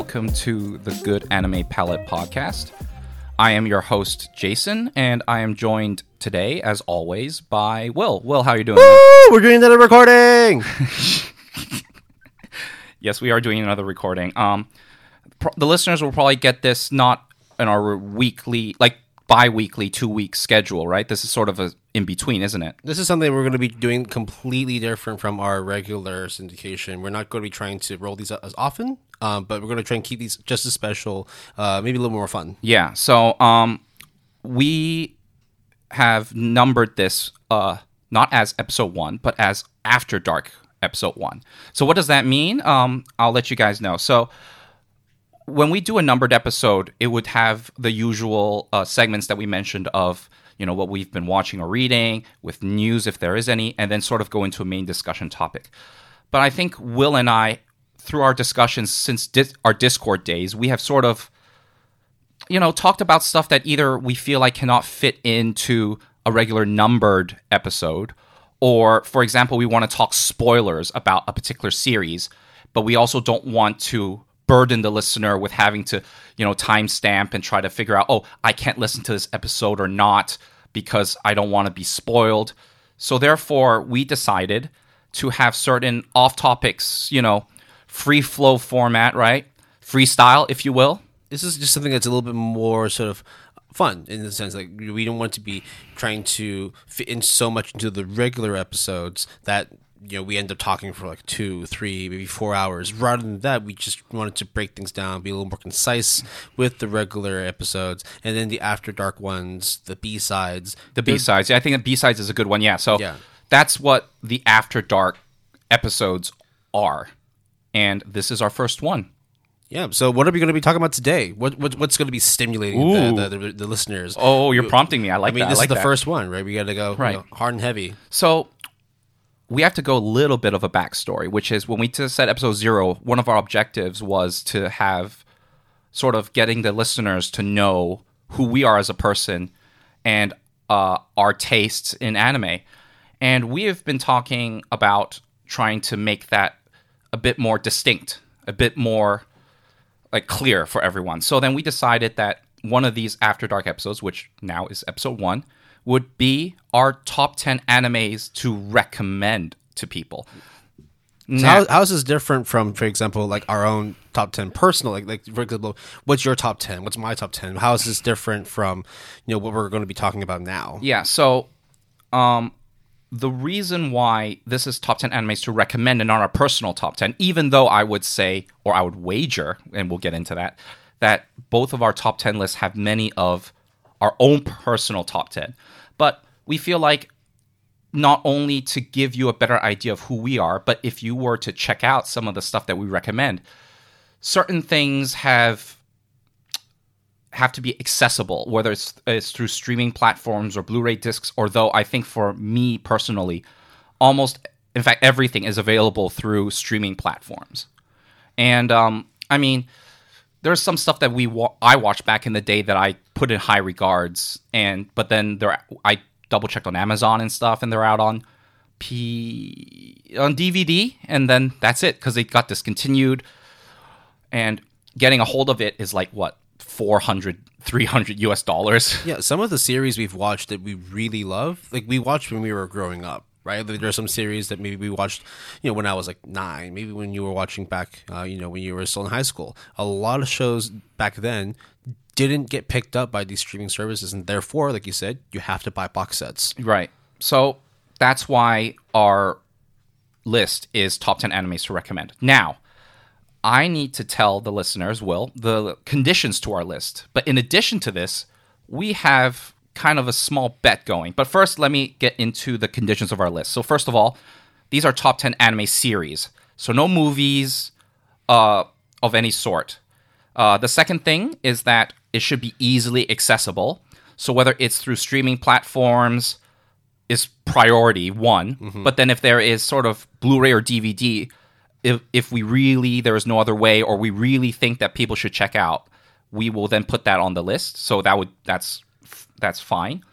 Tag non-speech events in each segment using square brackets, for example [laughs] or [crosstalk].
Hello, everyone, and welcome to the Good Anime Palette podcast. I am your host, Jason, and I am joined today, as always, by Will. Will, how are you doing? Woo! We're doing another recording. [laughs] yes, we are doing another recording. Um, pro- the listeners will probably get this not in our weekly, like bi-weekly, two-week schedule, right? This is sort of a in between, isn't it? This is something we're going to be doing completely different from our regular syndication. We're not going to be trying to roll these out as often, um, but we're going to try and keep these just as special, uh, maybe a little more fun. Yeah. So um, we have numbered this uh, not as episode one, but as After Dark episode one. So what does that mean? Um, I'll let you guys know. So when we do a numbered episode, it would have the usual uh, segments that we mentioned of you know what we've been watching or reading, with news if there is any, and then sort of go into a main discussion topic. But I think Will and I, through our discussions since dis- our Discord days, we have sort of you know talked about stuff that either we feel like cannot fit into a regular numbered episode or for example we want to talk spoilers about a particular series but we also don't want to burden the listener with having to, you know, timestamp and try to figure out, oh, I can't listen to this episode or not because I don't want to be spoiled. So therefore, we decided to have certain off topics, you know, free flow format, right? Freestyle, if you will. This is just something that's a little bit more sort of fun in the sense like we don't want to be trying to fit in so much into the regular episodes that you know we end up talking for like two three maybe four hours rather than that we just wanted to break things down be a little more concise with the regular episodes and then the after dark ones the b-sides the b-sides yeah, i think the b-sides is a good one yeah so Yeah. that's what the after dark episodes are and this is our first one. Yeah so what are we going to be talking about today? What, what what's going to be stimulating the, the, the, the listeners? Oh you're prompting me. I like i mean that. This I like is the that. first one right? We got to go you Right. know, hard and heavy. So we have to go a little bit of a backstory, which is when we t- said episode zero, one of our objectives was to have sort of getting the listeners to know who we are as a person and uh, our tastes in anime. And we have been talking about trying to make that a bit more distinct, a bit more like clear for everyone. So then we decided that one of these After Dark episodes, which now is episode one, would be our top 10 animes to recommend to people. So Now- how, how is this different from, for example, like our own top ten personal? Like, like for example, what's your top ten? What's my top ten? How is this different from, you know, what we're going to be talking about now? Yeah, so um the reason why this is top 10 animes to recommend and not our personal top 10, even though I would say, or I would wager, and we'll get into that, that both of our top 10 lists have many of our own personal top 10. But we feel like not only to give you a better idea of who we are, but if you were to check out some of the stuff that we recommend, certain things have have to be accessible, whether it's, it's through streaming platforms or Blu-ray discs. Or though I think for me personally, almost in fact everything is available through streaming platforms. And um, I mean, there's some stuff that we wa- I watched back in the day that I put in high regards, and but then there I double checked on Amazon and stuff, and they're out on P on DVD, and then that's it because they got discontinued. And getting a hold of it is like what 400 300 US dollars. [laughs] Yeah, some of the series we've watched that we really love, like we watched when we were growing up, right? Like, There are some series that maybe we watched, you know, when I was like nine, maybe when you were watching back, uh, you know, when you were still in high school. A lot of shows back then didn't get picked up by these streaming services, and therefore, like you said, you have to buy box sets. Right. So that's why our list is top 10 animes to recommend. Now, I need to tell the listeners, Will, the conditions to our list. But in addition to this, we have kind of a small bet going. But first, let me get into the conditions of our list. So, first of all, these are top 10 anime series. So, no movies uh, of any sort. Uh, the second thing is that it should be easily accessible. So, whether it's through streaming platforms, is priority one. But then if there is sort of Blu-ray or DVD, if if we really there is no other way, or we really think that people should check out, we will then put that on the list. So that would that's that's fine.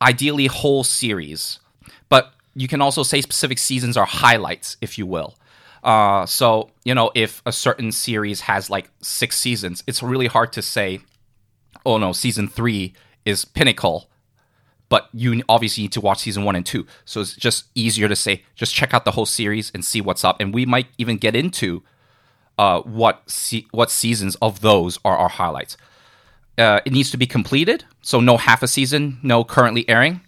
Ideally, whole series, but you can also say specific seasons are highlights, if you will. Uh, so you know, if a certain series has like six seasons, it's really hard to say, oh no, season three is pinnacle. But you obviously need to watch season one and two. So it's just easier to say, just check out the whole series and see what's up. And we might even get into uh, what se- what seasons of those are our highlights. Uh, it needs to be completed, so no half a season, no currently airing.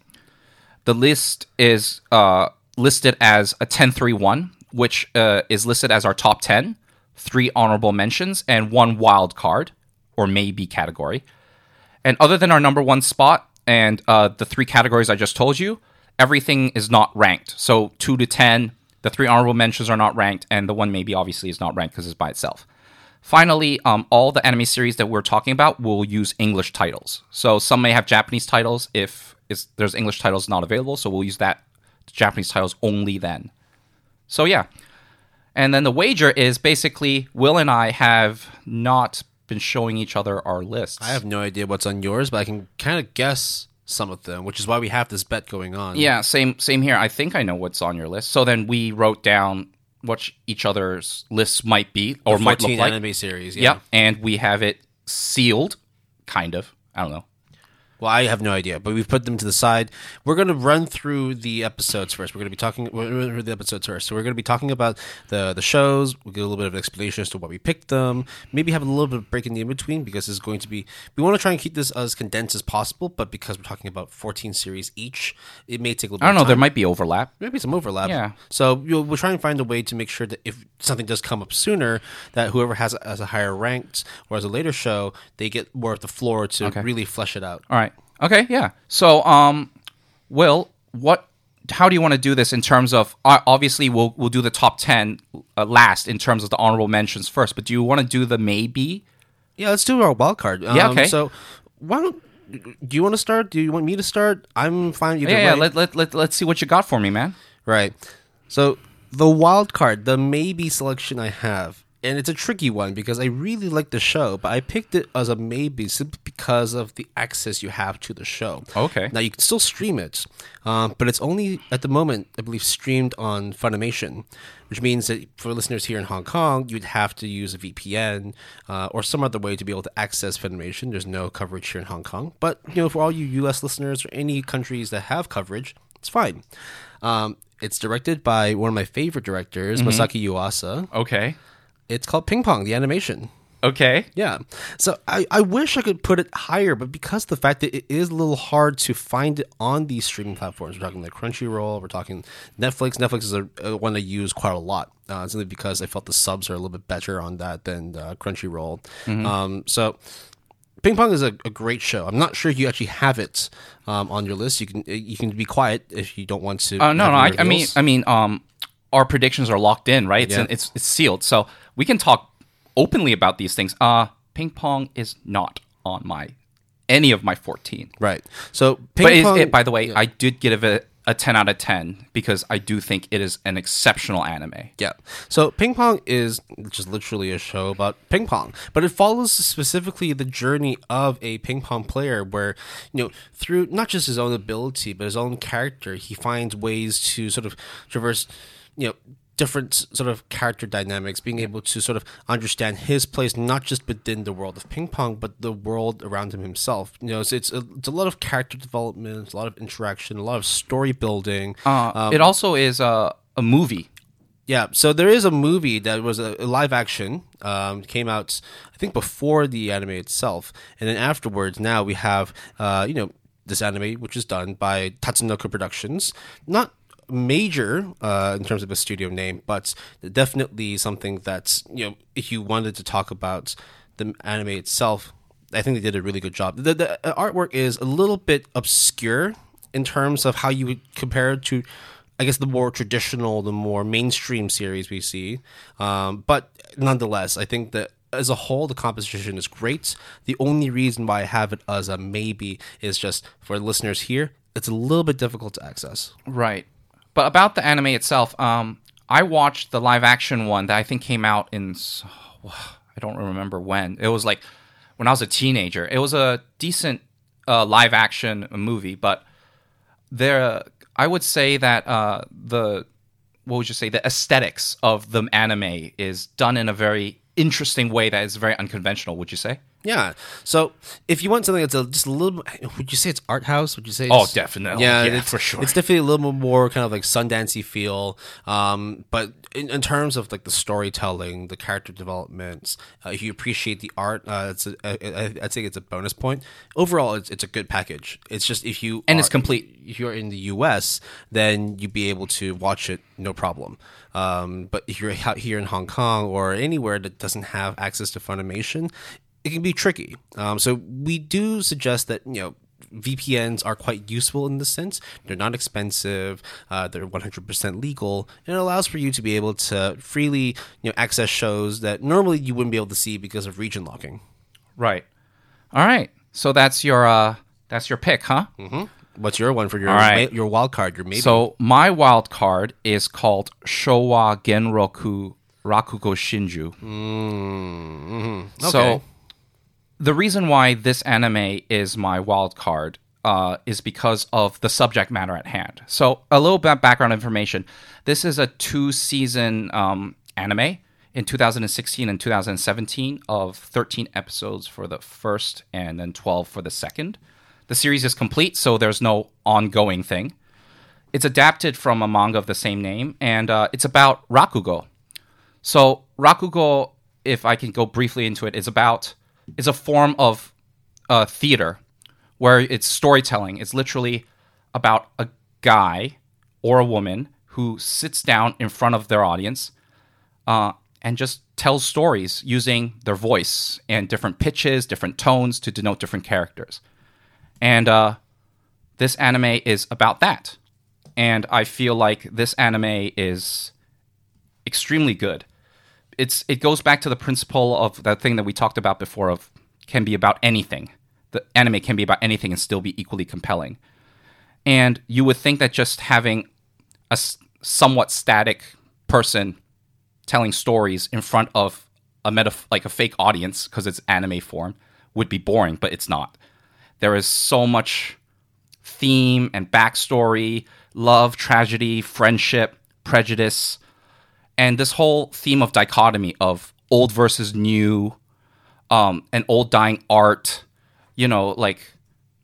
The list is uh, listed as a 10-3-1, which uh, is listed as our top 10, three honorable mentions, and one wild card, or maybe category. And other than our number one spot and uh, the three categories I just told you, everything is not ranked. So 2 to 10, the three honorable mentions are not ranked, and the one maybe obviously is not ranked because it's by itself. Finally, um, all the anime series that we're talking about will use English titles. So some may have Japanese titles if there's English titles not available. So we'll use that Japanese titles only then. So yeah, and then the wager is basically Will and I have not been showing each other our lists. I have no idea what's on yours, but I can kind of guess some of them, which is why we have this bet going on. Yeah, same same here. I think I know what's on your list. So then we wrote down what each other's lists might be or might look 14 like. anime series. Yeah. Yep, and we have it sealed, kind of. I don't know. Well, I have no idea, but we've put them to the side. We're going to run through the episodes first. We're going to be talking we're going to run through the episodes first. So we're going to be talking about the the shows. We'll get a little bit of an explanation as to why we picked them. Maybe have a little bit of break in the in between because it's going to be. We want to try and keep this as condensed as possible, but because we're talking about 14 series each, it may take a little. I don't know. of There might be overlap. maybe some overlap. Yeah. So you'll, we'll try and find a way to make sure that if something does come up sooner, that whoever has as a higher ranked or as a later show, they get more of the floor to really flesh it out. All right. Okay. Yeah. So, um, Will, what? How do you want to do this in terms of? Uh, obviously, we'll we'll do the top ten uh, last in terms of the honorable mentions first. But do you want to do the maybe? Yeah, let's do our wild card. Um, Yeah, okay. So why don't do you want to start? Do you want me to start? I'm fine either Yeah. way. Yeah. Let, let let let's see what you got for me, man. Right. So the wild card, the maybe selection I have, and it's a tricky one because I really like the show, but I picked it as a maybe simply because of the access you have to the show. Okay. Now you can still stream it, um, but it's only at the moment, I believe, streamed on Funimation, which means that for listeners here in Hong Kong, you'd have to use a VPN uh, or some other way to be able to access Funimation. There's no coverage here in Hong Kong, but you know, for all you U.S. listeners or any countries that have coverage, it's fine. Um, it's directed by one of my favorite directors, Masaki Yuasa. Okay. It's called Ping Pong, the animation. Okay. Yeah. So I, I wish I could put it higher, but because of the fact that it is a little hard to find it on these streaming platforms, we're talking like Crunchyroll, we're talking Netflix. Netflix is a, a one I use quite a lot, uh, simply because I felt the subs are a little bit better on that than uh, Crunchyroll. Um, so Ping Pong is a, a great show. I'm not sure if you actually have it um, on your list. You can you can be quiet if you don't want to. Uh, no, no. I, I mean. I mean, um, our predictions are locked in, right? It's Yeah. it's it's sealed, so we can talk openly about these things. Uh, ping pong is not on my any of my fourteen. right. So Ping Pong. it, by the way, I did give it a ten out of ten because I do think it is an exceptional anime. Yeah. So ping pong is just literally a show about ping pong, but it follows specifically the journey of a ping pong player where, you know, through not just his own ability, but his own character, he finds ways to sort of traverse, you know, different sort of character dynamics, being able to sort of understand his place not just within the world of ping pong, but the world around him himself. You know, so it's a, it's a lot of character development, a lot of interaction, a lot of story building. Uh, it also is a a movie. Yeah, so there is a movie that was a, a live action, um, came out I think before the anime itself, and then afterwards. Now we have, uh, you know, this anime which is done by Tatsunoko Productions, not major uh, in terms of a studio name, but definitely something that's you know if you wanted to talk about the anime itself, I think they did a really good job. The, the artwork is a little bit obscure in terms of how you would compare it to I guess the more traditional, the more mainstream series we see. Um, but nonetheless, I think that as a whole, the composition is great. The only reason why I have it as a maybe is just for listeners here, it's a little bit difficult to access. Right. But about the anime itself, um, I watched the live action one that I think came out in—I don't remember when. It was like when I was a teenager. It was a decent uh, live action movie, but there I would say that uh, the what would you say the aesthetics of the anime is done in a very interesting way that is very unconventional. Would you say? Yeah. So if you want something that's a, just a little, would you say it's art house? Would you say? Oh, definitely. Yeah, Yeah, it's, for sure. It's definitely a little bit more kind of like Sundancey feel. Um, but in, in terms of like the storytelling, the character developments, uh, if you appreciate the art, uh, it's a, I, I, I'd say it's a bonus point. Overall, it's, it's a good package. It's just if you And it's complete. If you're in the U.S., then you'd be able to watch it no problem. Um, but if you're [laughs] out here in Hong Kong or anywhere that doesn't have access to Funimation, it can be tricky. Um, so we do suggest that you know VPNs are quite useful in this sense. They're not expensive. Uh, they're 100% legal, and it allows for you to be able to freely you know access shows that normally you wouldn't be able to see because of region locking. Right. All right. So that's your uh that's your pick, huh? What's your one for your right. ma- your wild card? Your maybe. So my wild card is called Showa Genroku Rakugo Shinju. So Okay. The reason why this anime is my wild card uh, is because of the subject matter at hand. So a little bit background information. This is a two season um, anime in 2016 and 2017 of 13 episodes for the first and then 12 for the second. The series is complete, so there's no ongoing thing. It's adapted from a manga of the same name, and uh, it's about Rakugo. So Rakugo, if I can go briefly into it, is about is a form of uh, theater where it's storytelling. It's literally about a guy or a woman who sits down in front of their audience uh, and just tells stories using their voice and different pitches, different tones to denote different characters. And uh, this anime is about that. And I feel like this anime is extremely good. It's it goes back to the principle of that thing that we talked about before of can be about anything. The anime can be about anything and still be equally compelling. And you would think that just having a somewhat static person telling stories in front of a meta like a fake audience because it's anime form would be boring, but it's not. There is so much theme and backstory, love, tragedy, friendship, prejudice, and this whole theme of dichotomy of old versus new, um, and old dying art, you know, like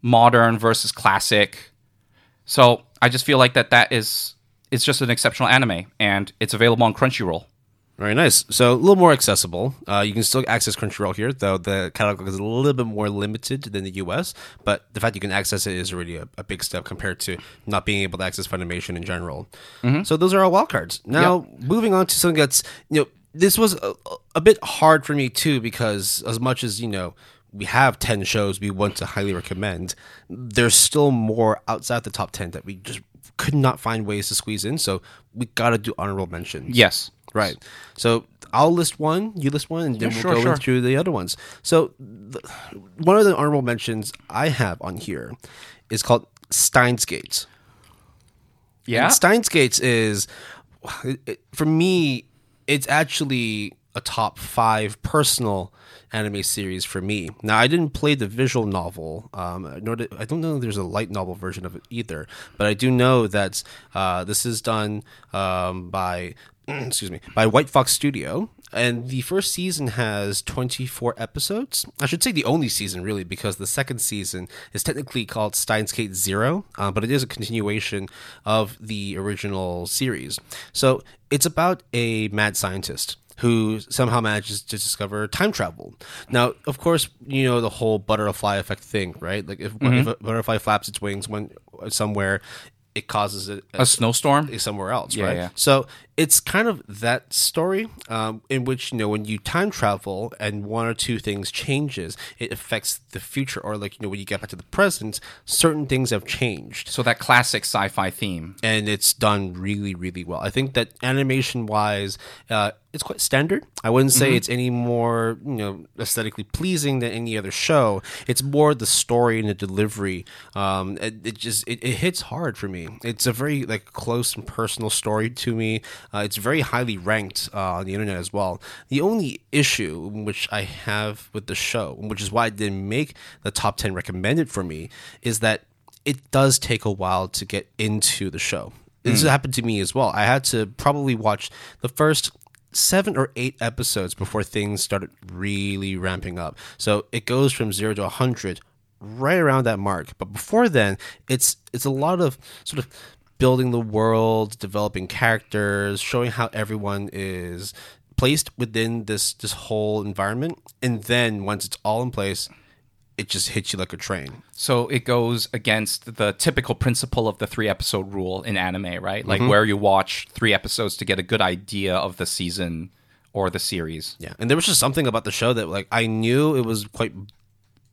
modern versus classic. So I just feel like that that is it's just an exceptional anime, and it's available on Crunchyroll. Very nice. So a little more accessible. Uh, you can still access Crunchyroll here, though the catalog is a little bit more limited than the US. But the fact you can access it is already a, a big step compared to not being able to access Funimation in general. So those are our wildcards. Now moving on to something that's you know this was a, a bit hard for me too because as much as you know we have 10 shows we want to highly recommend there's still more outside the top 10 that we just could not find ways to squeeze in so we got to do honorable mentions Yes. Right. So I'll list one, you list one, and then Yeah, we'll sure, go sure. into the other ones. So the, one of the honorable mentions I have on here is called Steins Gate. Yeah. And Steins Gates is, it- it- for me, it's actually a top five personal anime series for me. Now, I didn't play the visual novel, um, nor did, I don't know if there's a light novel version of it either, but I do know that uh, this is done um, by, [clears throat] excuse me, by White Fox Studio. And the first season has 24 episodes. I should say the only season, really, because the second season is technically called Steins Gate Zero, uh, but it is a continuation of the original series. So it's about a mad scientist who somehow manages to discover time travel. Now, of course, you know the whole butterfly effect thing, right? Like if, if a butterfly flaps its wings when somewhere, it causes it a snowstorm. somewhere else, Yeah, right? yeah. So it's kind of that story um, in which you know when you time travel and one or two things changes, it affects the future, or like you know when you get back to the present, certain things have changed, So that classic sci-fi theme. and it's done really, really well. I think that animation wise, uh, it's quite standard. I wouldn't say it's any more you know aesthetically pleasing than any other show. It's more the story and the delivery. Um, it, it just it, it hits hard for me. It's a very like close and personal story to me. Uh, it's very highly ranked uh, on the internet as well. The only issue which I have with the show, which is why it didn't make the top ten recommended for me, is that it does take a while to get into the show. This happened to me as well. I had to probably watch the first seven or eight episodes before things started really ramping up. So it goes from zero to a hundred right around that mark. But before then, it's it's a lot of sort of building the world, developing characters, showing how everyone is placed within this this whole environment, and then once it's all in place, it just hits you like a train. So it goes against the typical principle of the three episode rule in anime, right? Like Mm-hmm. where you watch three episodes to get a good idea of the season or the series. Yeah, and there was just something about the show that like I knew it was quite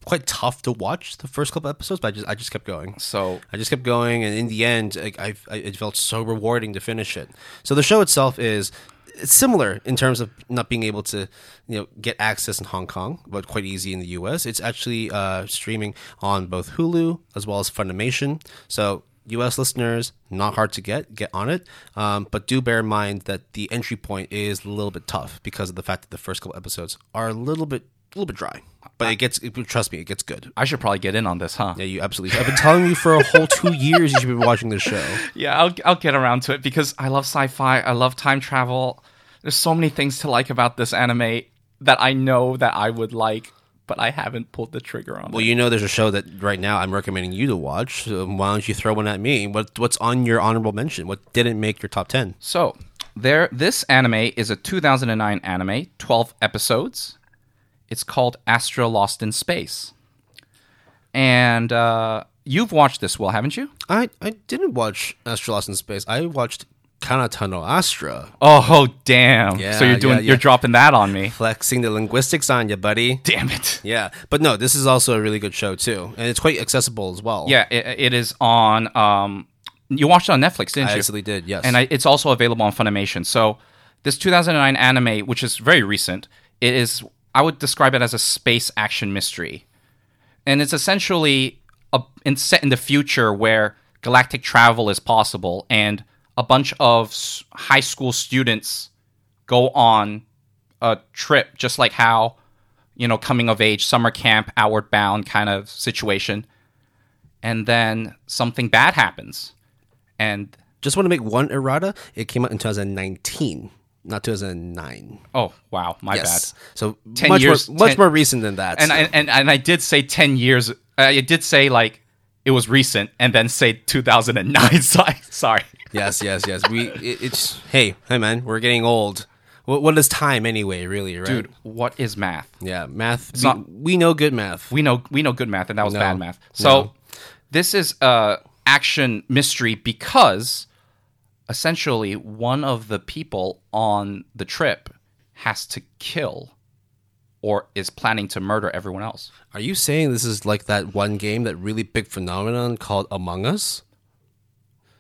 quite tough to watch the first couple episodes, but I just I just kept going. So I just kept going, and in the end, I, I it felt so rewarding to finish it. So the show itself is it's similar in terms of not being able to you know get access in Hong Kong, but quite easy in the U.S. It's actually uh, streaming on both Hulu as well as Funimation. So. U.S. listeners, not hard to get. Get on it, um, but do bear in mind that the entry point is a little bit tough because of the fact that the first couple episodes are a little bit, a little bit dry. But it gets, it, trust me, it gets good. I should probably get in on this, huh? Yeah, you absolutely. I've been telling you for a whole two years you should be watching this show. [laughs] Yeah, I'll I'll get around to it because I love sci-fi. I love time travel. There's so many things to like about this anime that I know that I would like, but I haven't pulled the trigger on Well, it. you know, there's a show that right now I'm recommending you to watch. So why don't you throw one at me? What What's on your honorable mention? What didn't make your top ten? So, there this anime is a 2009 anime, 12 episodes. It's called Astra Lost in Space. And uh, you've watched this, Will, haven't you? I I didn't watch Astro Lost in Space. I watched Kanata no Astra. Oh, oh damn. Yeah, so you're doing yeah, yeah. you're dropping that on me. Flexing the linguistics on you, buddy. Damn it. Yeah, but no, this is also a really good show too, and it's quite accessible as well. Yeah, it, it is on um you watched it on Netflix, didn't you? I you? actually did. Yes, and I, it's also available on Funimation. So this 2009 anime, which is very recent, it is I would describe it as a space action mystery, and it's essentially a in, set in the future where galactic travel is possible, and a bunch of high school students go on a trip, just like how you know coming of age summer camp, outward bound kind of situation, and then something bad happens, and just want to make one errata. It came out in 2019, not 2009. Oh wow, my yes, so 10 much years- more, much 10 more recent than that. bad. And I and, and I did say ten years. Uh, I did say like it was recent, and then say two thousand and nine. [laughs] Sorry, yes, yes, yes. We it, it's hey, hey, man, we're getting old. What, what is time anyway? Really, right? Dude, what is math? Yeah, math. We, not- we know good math. We know we know good math, and that was No, bad math. So no. this is a action mystery because essentially one of the people on the trip has to kill or is planning to murder everyone else. Are you saying this is like that one game, that really big phenomenon called Among Us?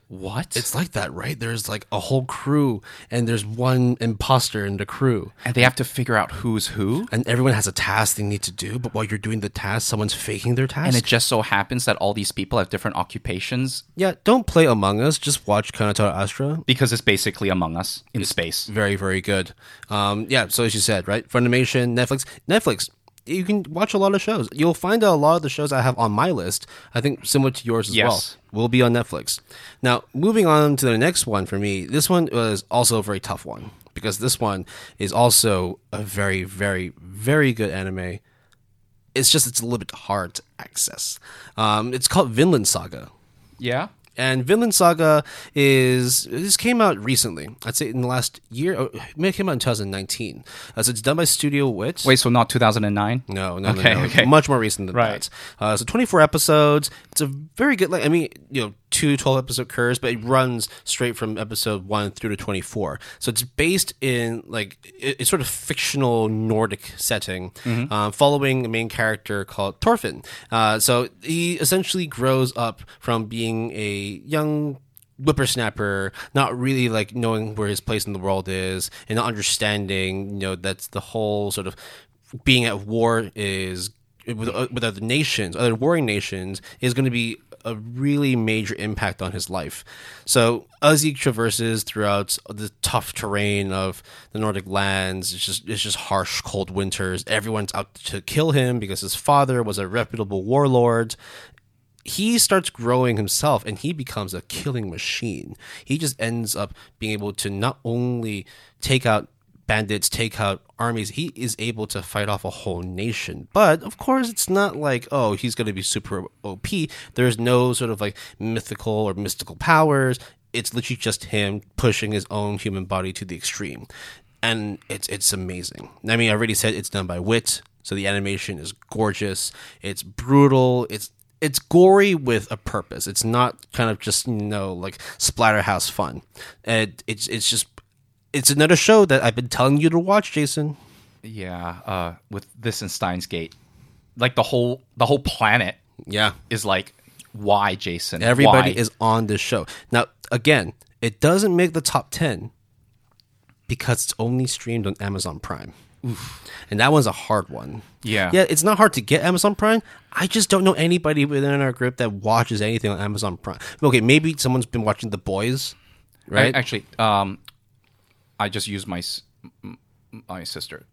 What? It's like that, right? There's like a whole crew, and there's one imposter in the crew, and they have to figure out who's who. and everyone has a task they need to do. But while you're doing the task, someone's faking their task. And it just so happens that all these people have different occupations yeah, don't play Among Us. Just watch Kanata Astra. because it's basically Among Us in space. Very, very good. Um, yeah, so as you said, right? Funimation, Netflix. Netflix, you can watch a lot of shows. You'll find a lot of the shows I have on my list, I think similar to yours as Yes. Will be on Netflix. Now, moving on to the next one for me, this one was also a very tough one because this one is also a very, very, very good anime. It's just, it's a little bit hard to access. Um, it's called Vinland Saga. Yeah. And Vinland Saga is this came out recently. I'd say in the last year. Or, it came out in 2019. Uh, so it's done by Studio Wit. Wait, so not 2009? no, no, Okay, no, no. okay. Much more recent than Right. that. Uh, so 24 episodes. It's a very good. Like I mean, you know, two 12 episode curves, but it runs straight from episode one through to 24. So it's based in like it- it's sort of fictional Nordic setting, Mm-hmm. uh, following a main character called Thorfinn. Uh, so he essentially grows up from being a young whippersnapper, not really like knowing where his place in the world is, and not understanding, you know, that's the whole sort of being at war is with, uh, with other nations, other warring nations, is going to be a really major impact on his life. So as he traverses throughout the tough terrain of the Nordic lands, it's just it's just harsh, cold winters. Everyone's out to kill him because his father was a reputable warlord he starts growing himself and he becomes a killing machine. He just ends up being able to not only take out bandits, take out armies, he is able to fight off a whole nation. But of course, it's not like, oh, he's going to be super OP. There's no sort of like mythical or mystical powers. It's literally just him pushing his own human body to the extreme. And it's it's amazing. I mean, I already said it's done by Wit, so the animation is gorgeous. It's brutal. It's it's gory with a purpose. It's not kind of just you know like splatterhouse fun. And it's it's just it's another show that I've been telling you to watch, Jason. Yeah, uh, with this and Steins Gate, like the whole the whole planet Yeah, is like, why, Jason? everybody Why? is on this show now. Again, it doesn't make the top ten because it's only streamed on Amazon Prime. And that one's a hard one. Yeah. Yeah, it's not hard to get Amazon Prime. I just don't know anybody within our group that watches anything on Amazon Prime. Okay, maybe someone's been watching The Boys, right? I- actually, um, I just used my my sister's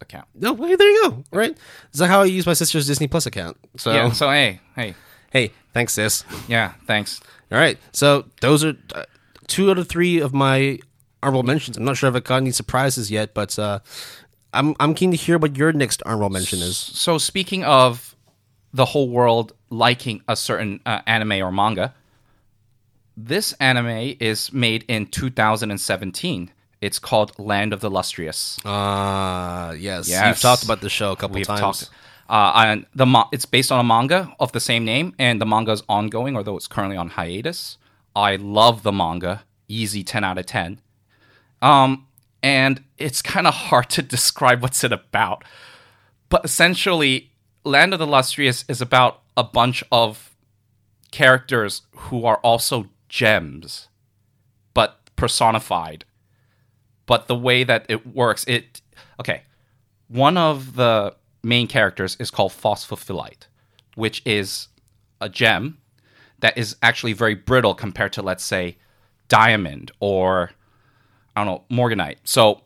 account. no, well, there you go. Right? Is that how I use my sister's Disney Plus account? So, Yeah. So hey, hey, hey, thanks, sis. yeah, thanks. All right. So those are uh, two out of three of my honorable mentions. I'm not sure if I got any surprises yet, but uh, I'm I'm keen to hear what your next honorable mention is. So speaking of the whole world liking a certain uh, anime or manga, this anime is made in 2017. It's called Land of the Lustrous. Ah, yes. You've talked about the show a couple We've times. talked. Uh, and the mo- it's based on a manga of the same name, and the manga is ongoing, although it's currently on hiatus. I love the manga, easy ten out of ten. Um, and it's kind of hard to [laughs] describe what's it about, but essentially, Land of the Lustrous is about a bunch of characters who are also gems, but personified. But the way that it works, it okay one of the main characters is called Phosphophilite, which is a gem that is actually very brittle compared to, let's say, diamond or I don't know, morganite. So,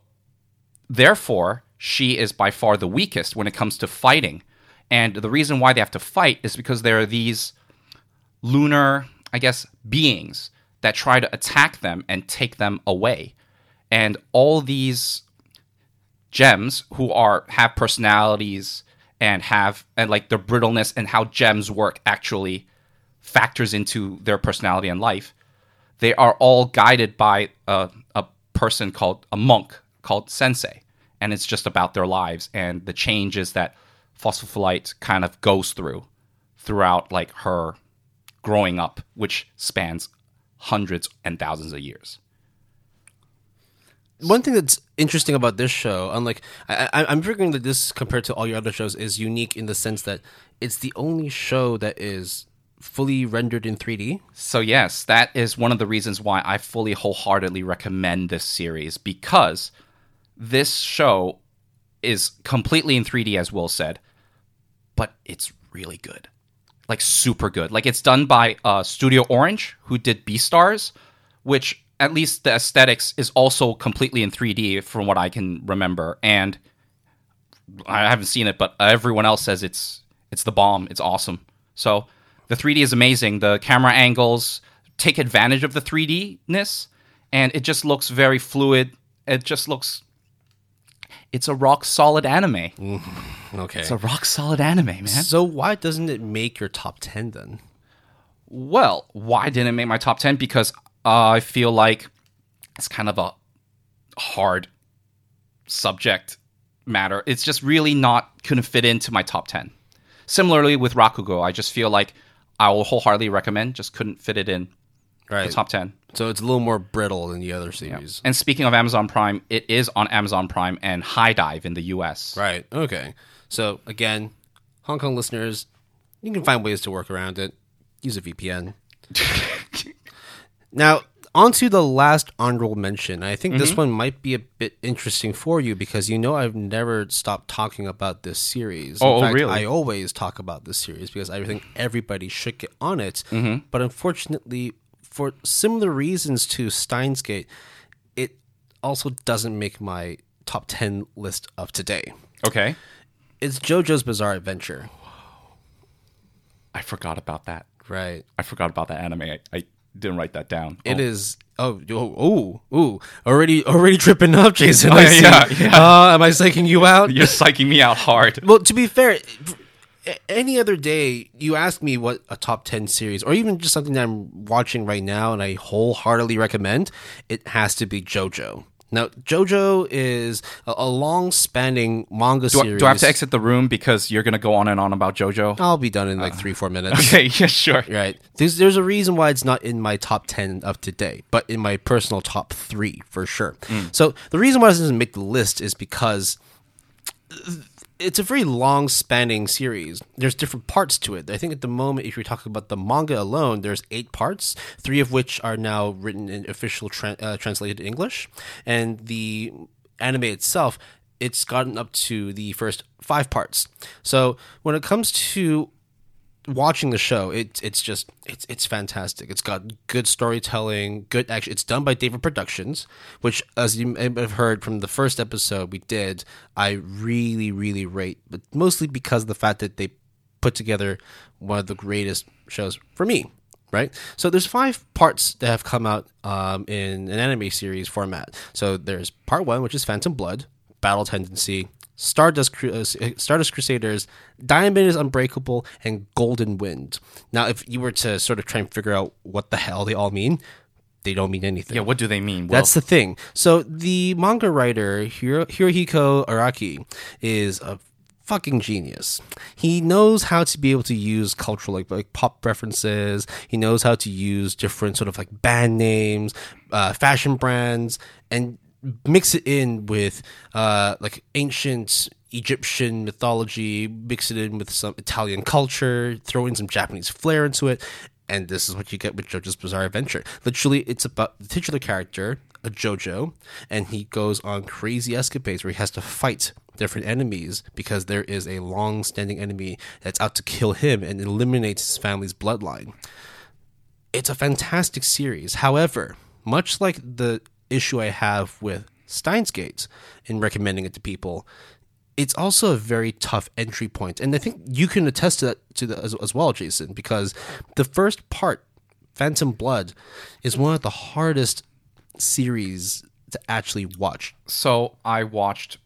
therefore, she is by far the weakest when it comes to fighting. And the reason why they have to fight is because there are these lunar, I guess, beings that try to attack them and take them away. And all these gems who are have personalities and have and like their brittleness and how gems work actually factors into their personality and life. They are all guided by a, a person called a monk called sensei, and it's just about their lives and the changes that Phosphophilite kind of goes through throughout like her growing up, which spans hundreds and thousands of years. One thing that's interesting about this show, unlike I, I, I'm figuring that this compared to all your other shows is unique in the sense that it's the only show that is fully rendered in 3D. So yes, that is one of the reasons why I fully wholeheartedly recommend this series because this show is completely in 3D as Will said, but it's really good. Like super good. Like it's done by uh, Studio Orange who did Beastars, which at least the aesthetics is also completely in 3D from what I can remember and I haven't seen it but everyone else says it's it's the bomb. It's awesome. So the 3D is amazing. The camera angles take advantage of the 3D-ness and it just looks very fluid. It just looks it's a rock solid anime. Mm, okay. It's a rock solid anime, man. so why doesn't it make your top 10 then? Well, why didn't it make my top 10? Because uh, I feel like it's kind of a hard subject matter. It's just really not couldn't fit into my top 10. Similarly with Rakugo, I just feel like I will wholeheartedly recommend, just couldn't fit it in Right. the top 10. So it's a little more brittle than the other series. And speaking of Amazon Prime, it is on Amazon Prime and HIDIVE in the US. Right. Okay. So again, Hong Kong listeners, you can find ways to work around it. Use a VPN. [laughs] now, on to the last honorable mention. I think Mm-hmm. this one might be a bit interesting for you because you know I've never stopped talking about this series. In Oh, oh, really? I always talk about this series because I think everybody should get on it. Mm-hmm. But unfortunately, for similar reasons to Steins Gate, it also doesn't make my top 10 list of today. Okay. It's JoJo's Bizarre Adventure. I forgot about that. Right. I forgot about that anime. I, I didn't write that down. It Oh. is. Oh, oh, ooh, ooh! Already, already tripping up, Jason. Oh, I yeah, see. yeah, yeah. Uh, am I psyching you out? You're psyching me out hard. Well, to be fair, any other day, you ask me what a top 10 series, or even just something that I'm watching right now and I wholeheartedly recommend, it has to be JoJo. Now, JoJo is a, a long spanning manga Do I, series. do I have to exit the room because you're gonna go on and on about JoJo? I'll be done in like uh, three, four [laughs] minutes. Okay, yeah, sure. Right. There's there's a reason why it's not in my top ten of today, but in my personal top three for sure. Hmm. So the reason why it doesn't make the list is because it's a very long spanning series. There's different parts to it. I think at the moment, if you're talking about the manga alone, there's eight parts, three of which are now written in official tran uh, translated English, and the anime itself. It's gotten up to the first five parts. So when it comes to watching the show, it, it's just it's it's fantastic. It's got good storytelling, good action. It's done by David Productions, which, as you may have heard from the first episode we did, I really really rate, but mostly because of the fact that they put together one of the greatest shows for me. Right, so there's five parts that have come out um, in an anime series format. So there's part one, which is Phantom Blood, Battle Tendency, Stardust, Cru- uh, Stardust Crusaders, Diamond is Unbreakable, and Golden Wind. Now, if you were to sort of try and figure out what the hell they all mean, they don't mean anything. Yeah, what do they mean? Well, That's the thing. So the manga writer Hiro- Hirohiko Araki is a fucking genius. He knows how to be able to use cultural like, like pop references. He knows how to use different sort of like band names, uh, fashion brands, and mix it in with uh, like ancient Egyptian mythology, mix it in with some Italian culture, throw in some Japanese flair into it, and this is what you get with JoJo's Bizarre Adventure. Literally, it's about the titular character, a JoJo, and he goes on crazy escapades where he has to fight different enemies because there is a long-standing enemy that's out to kill him and eliminates his family's bloodline. It's a fantastic series. However, much like the issue I have with Steins Gate in recommending it to people, it's also a very tough entry point, and I think you can attest to that to that as, as well, Jason, because the first part, Phantom Blood, is one of the hardest series to actually watch. so I watched.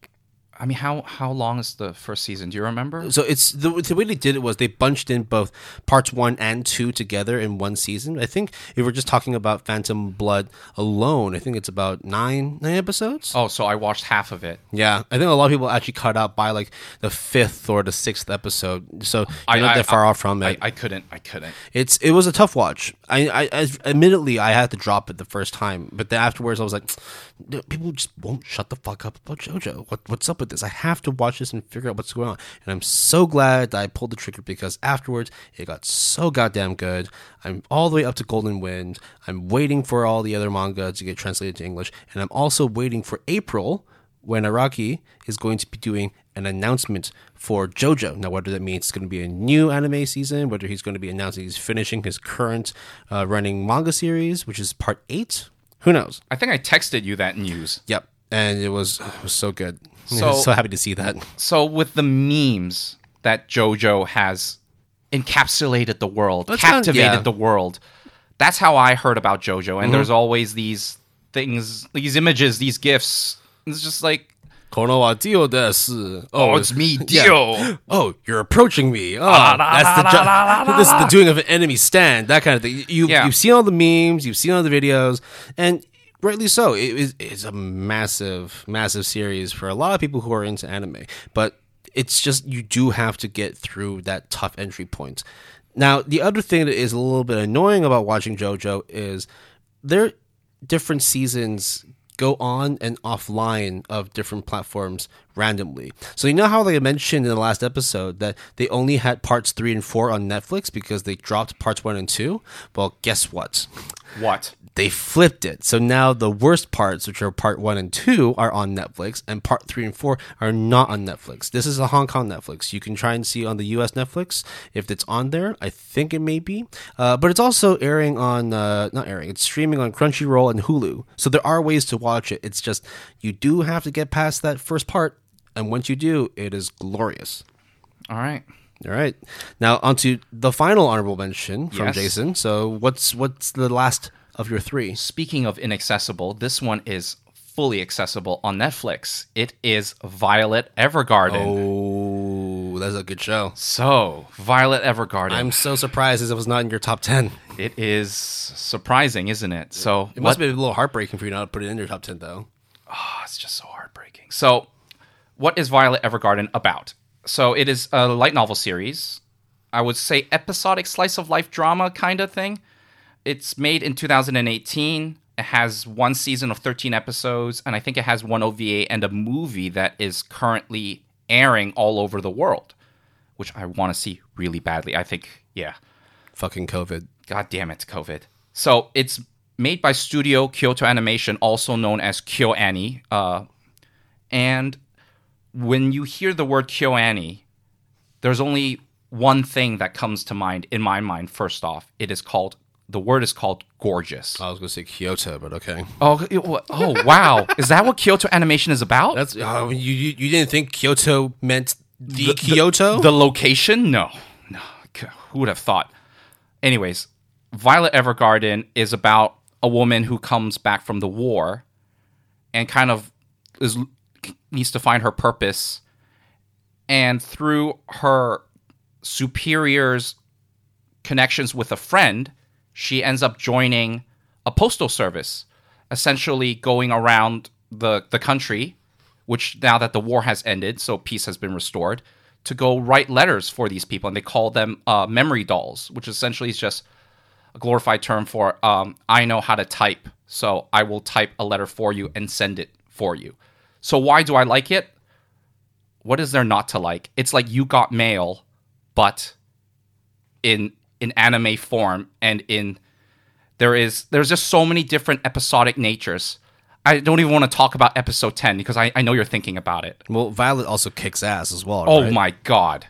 I mean, how how long is the first season? Do you remember? So it's the, the way they did it was they bunched in both parts one and two together in one season. I think if we're just talking about Phantom Blood alone, I think it's about nine nine episodes. Oh, so I watched half of it. Yeah, I think a lot of people actually cut out by like the fifth or the sixth episode, so you're not that far off from it. I couldn't. I couldn't. it's it was a tough watch. I, I, I admittedly I had to drop it the first time, but then afterwards I was like, "No, people just won't shut the fuck up about JoJo. What what's up with this? I have to watch this and figure out what's going on. And I'm so glad that I pulled the trigger because afterwards it got so goddamn good. I'm all the way up to Golden Wind. I'm waiting for all the other manga to get translated to English, and I'm also waiting for April when Araki is going to be doing an announcement for JoJo. Now, whether that means it's going to be a new anime season, whether he's going to be announcing he's finishing his current uh, running manga series, which is part eight, who knows? I think I texted you that news. Yep, and it was it was so good. [laughs] So- So happy to see that. So with the memes that JoJo has encapsulated the world, That's not- captivated yeah. the world. That's how I heard about JoJo. And mm-hmm. there's always these things, these images, these gifs. It's just like, Kono wa Dio desu. oh, it's me, Yeah. Oh, you're approaching me. Oh, ah, la, that's the la, jo- la, la, la, this is the doing of an enemy stand. That kind of thing. You Yeah. you've seen all the memes, you've seen all the videos, and rightly so. It is it's a massive, massive series for a lot of people who are into anime. But it's just you do have to get through that tough entry point. Now, the other thing that is a little bit annoying about watching JoJo is their different seasons go on and offline of different platforms randomly. So you know how like I mentioned in the last episode that they only had parts 3 and 4 on Netflix because they dropped parts 1 and 2? Well, guess what? What? They flipped it. So now the worst parts, which are part 1 and 2, are on Netflix and part 3 and 4 are not on Netflix. This is a Hong Kong Netflix. You can try and see on the US Netflix if it's on there. I think it may be. Uh, but it's also airing on uh, not airing. It's streaming on Crunchyroll and Hulu. So there are ways to watch it. It's just you do have to get past that first part and once you do, it is glorious. All right. All right. Now onto the final honorable mention from Yes. Jason. So what's what's the last of your three? Speaking of inaccessible, this one is fully accessible on Netflix. It is Violet Evergarden. Oh, that's a good show. So, Violet Evergarden. I'm so surprised as it was not in your top ten. It is surprising, isn't it? So, It must be a little heartbreaking for you not to put it in your top ten though. Oh, it's just so heartbreaking. So, what is Violet Evergarden about? So, it is a light novel series. I would say episodic slice of life drama kind of thing. It's made in 2018. It has one season of 13 episodes, and I think it has one OVA and a movie that is currently airing all over the world, which I want to see really badly. I think, yeah. Fucking COVID. God damn it, COVID. So it's made by Studio Kyoto Animation, also known as KyoAni. Uh, and when you hear the word KyoAni, there's only one thing that comes to mind in my mind. First off, it is called the word is called gorgeous. I was gonna say Kyoto, but okay. Oh, it- oh wow! is that what Kyoto Animation is about? That's oh, you, you. You didn't think Kyoto meant the, Kyoto? The location? No. No. Who would have thought? Anyways, Violet Evergarden is about a woman who comes back from the war and kind of is needs to find her purpose and through her superior's connections with a friend, she ends up joining a postal service, essentially going around the the country, which now that the war has ended, so peace has been restored, to go write letters for these people, and they call them uh, memory dolls, which essentially is just a glorified term for um, I know how to type, so I will type a letter for you and send it for you. So why do I like it? What is there not to like? It's like you got mail, but in in anime form and in there is there's just so many different episodic natures. I don't even want to talk about episode 10 because I, I know you're thinking about it. well, Violet also kicks ass as well. Oh right? my god.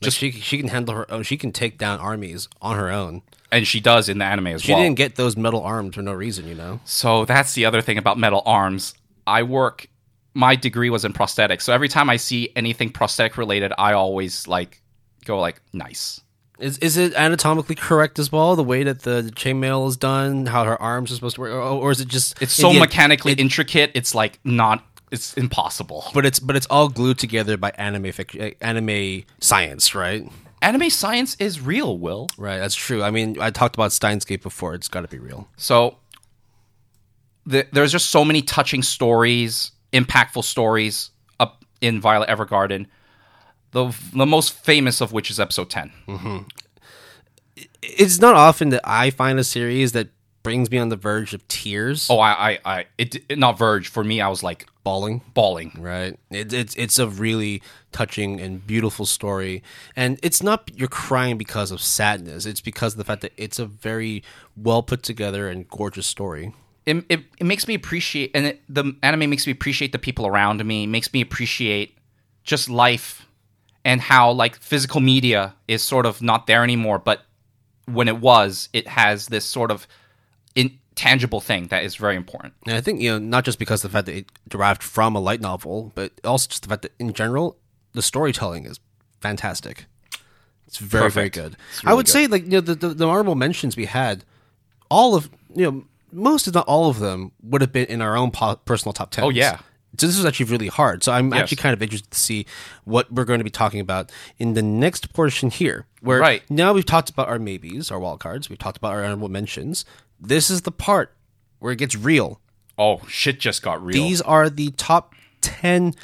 Like, she she can handle her own. She can take down armies on her own. And she does in the anime as She well. She didn't get those metal arms for no reason, you know. So that's the other thing about metal arms. I work my degree was in prosthetics. So every time I see anything prosthetic related, I always like go like nice. Is is it anatomically correct as well? The way that the chainmail is done, how her arms are supposed to work, or, or is it just It's so the- mechanically intricate. It's like not it's impossible. But it's but it's all glued together by anime fic- eh, anime science, right? Anime science is real, Will. Right, that's true. I mean, I talked about Steins Gate before. It's got to be real. So the, there's just so many touching stories, impactful stories up in Violet Evergarden. The the most famous of which is episode 10. Mm-hmm. It's not often that I find a series that brings me on the verge of tears, Oh, I I, I it, it not verge for me. I was like bawling. bawling. Right. It, it's it's a really touching and beautiful story, and it's not you're crying because of sadness. It's because of the fact that it's a very well put together and gorgeous story. it, it, it makes me appreciate and it, the anime makes me appreciate the people around me makes me appreciate just life and how like physical media is sort of not there anymore but when it was it has this sort of intangible thing that is very important And I think you know not just because of the fact that it derived from a light novel, but also just the fact that in general the storytelling is fantastic. It's very very good. It's I would good. say like you know the, the the honorable mentions we had, all of you know most if not all of them would have been in our own po- personal top ten. Oh, yeah. So this was actually really hard. So I'm Yes. actually kind of interested to see what we're going to be talking about in the next portion here. Where Right. now we've talked about our maybes, our wild cards. We've talked about our honorable mentions. This is the part where it gets real. oh shit just got real These are the top 10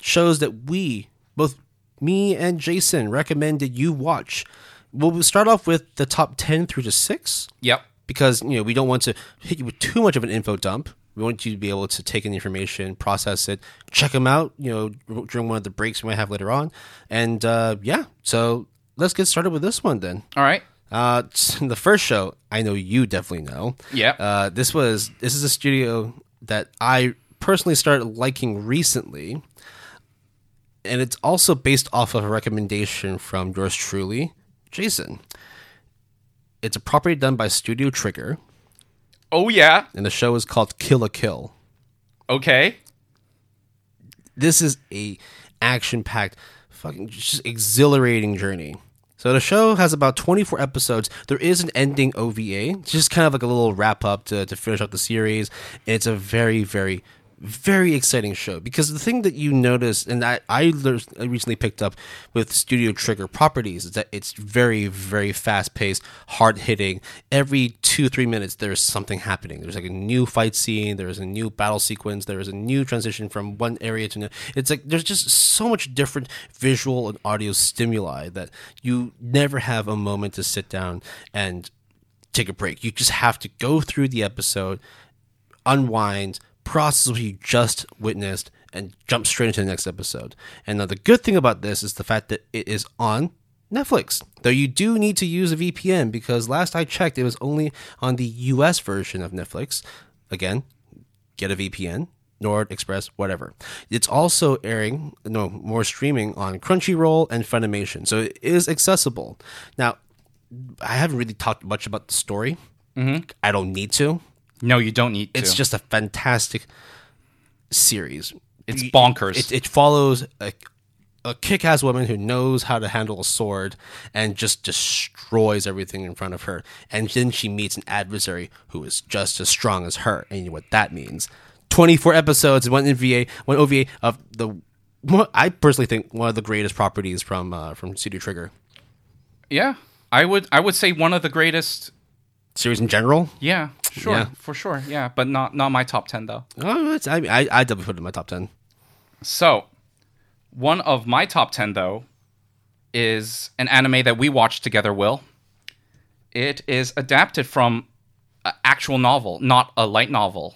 shows that we, both me and Jason, recommended you watch. We'll start off with the top 10 through to 6 yep because, you know, we don't want to hit you with too much of an info dump. We want you to be able to take in the information, process it, check them out, you know, during one of the breaks we might have later on. And uh, yeah, so let's get started with this one then. all right Uh, [laughs] the first show I know you definitely know. Yeah. Uh, this was this is a studio that I personally started liking recently, and it's also based off of a recommendation from yours truly, Jason. It's a property done by Studio Trigger, oh yeah and the show is called Kill la Kill. okay This is a action-packed, fucking just exhilarating journey. So the show has about 24 episodes. There is an ending OVA, it's just kind of like a little wrap up to, to finish up the series. It's a very, very, very exciting show because the thing that you notice, and I, I recently picked up with Studio Trigger properties, is that it's very, very fast paced, hard hitting. Every two, three minutes, there's something happening. There's like a new fight scene, there's a new battle sequence, there is a new transition from one area to another. It's like there's just so much different visual and audio stimuli that you never have a moment to sit down and take a break. You just have to go through the episode, unwind, process what you just witnessed, and jump straight into the next episode. And now the good thing about this is the fact that it is on Netflix. Though you do need to use a VPN because last I checked, it was only on the US version of Netflix. Again, get a VPN. Nord, Express, whatever. It's also airing, no, more streaming on Crunchyroll and Funimation, so it is accessible. Now, I haven't really talked much about the story. Mm-hmm. I don't need to. No, you don't need to. It's just a fantastic series. It's bonkers. It, it follows a, a kick-ass woman who knows how to handle a sword and just destroys everything in front of her. And then she meets an adversary who is just as strong as her. And you know what that means. 24 episodes, one OVA, one OVA of the I personally think one of the greatest properties from uh, from Studio Trigger yeah. I would I would say one of the greatest. series in general. Yeah, sure, Yeah. for sure. Yeah, but not not my top ten though. Oh, it's, I, I I definitely put it in my top 10. So, one of my top 10, though, is an anime that we watched together, Will. It is adapted from an actual novel, not a light novel.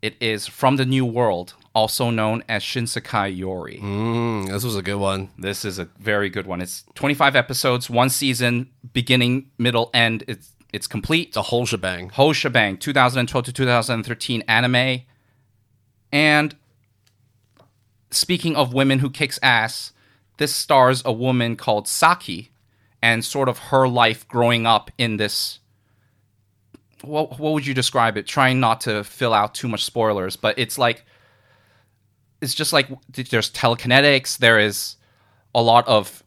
It is From the New World, also known as Shinsekai Yori. Mm, this was a good one. This is a very good one. It's 25 episodes, one season, beginning, middle, end. It's, it's complete. The whole shebang. whole shebang 2012 to 2013 anime and speaking of women who kicks ass this stars a woman called saki and sort of her life growing up in this what, what would you describe it trying not to fill out too much spoilers but it's like it's just like there's telekinetics there is a lot of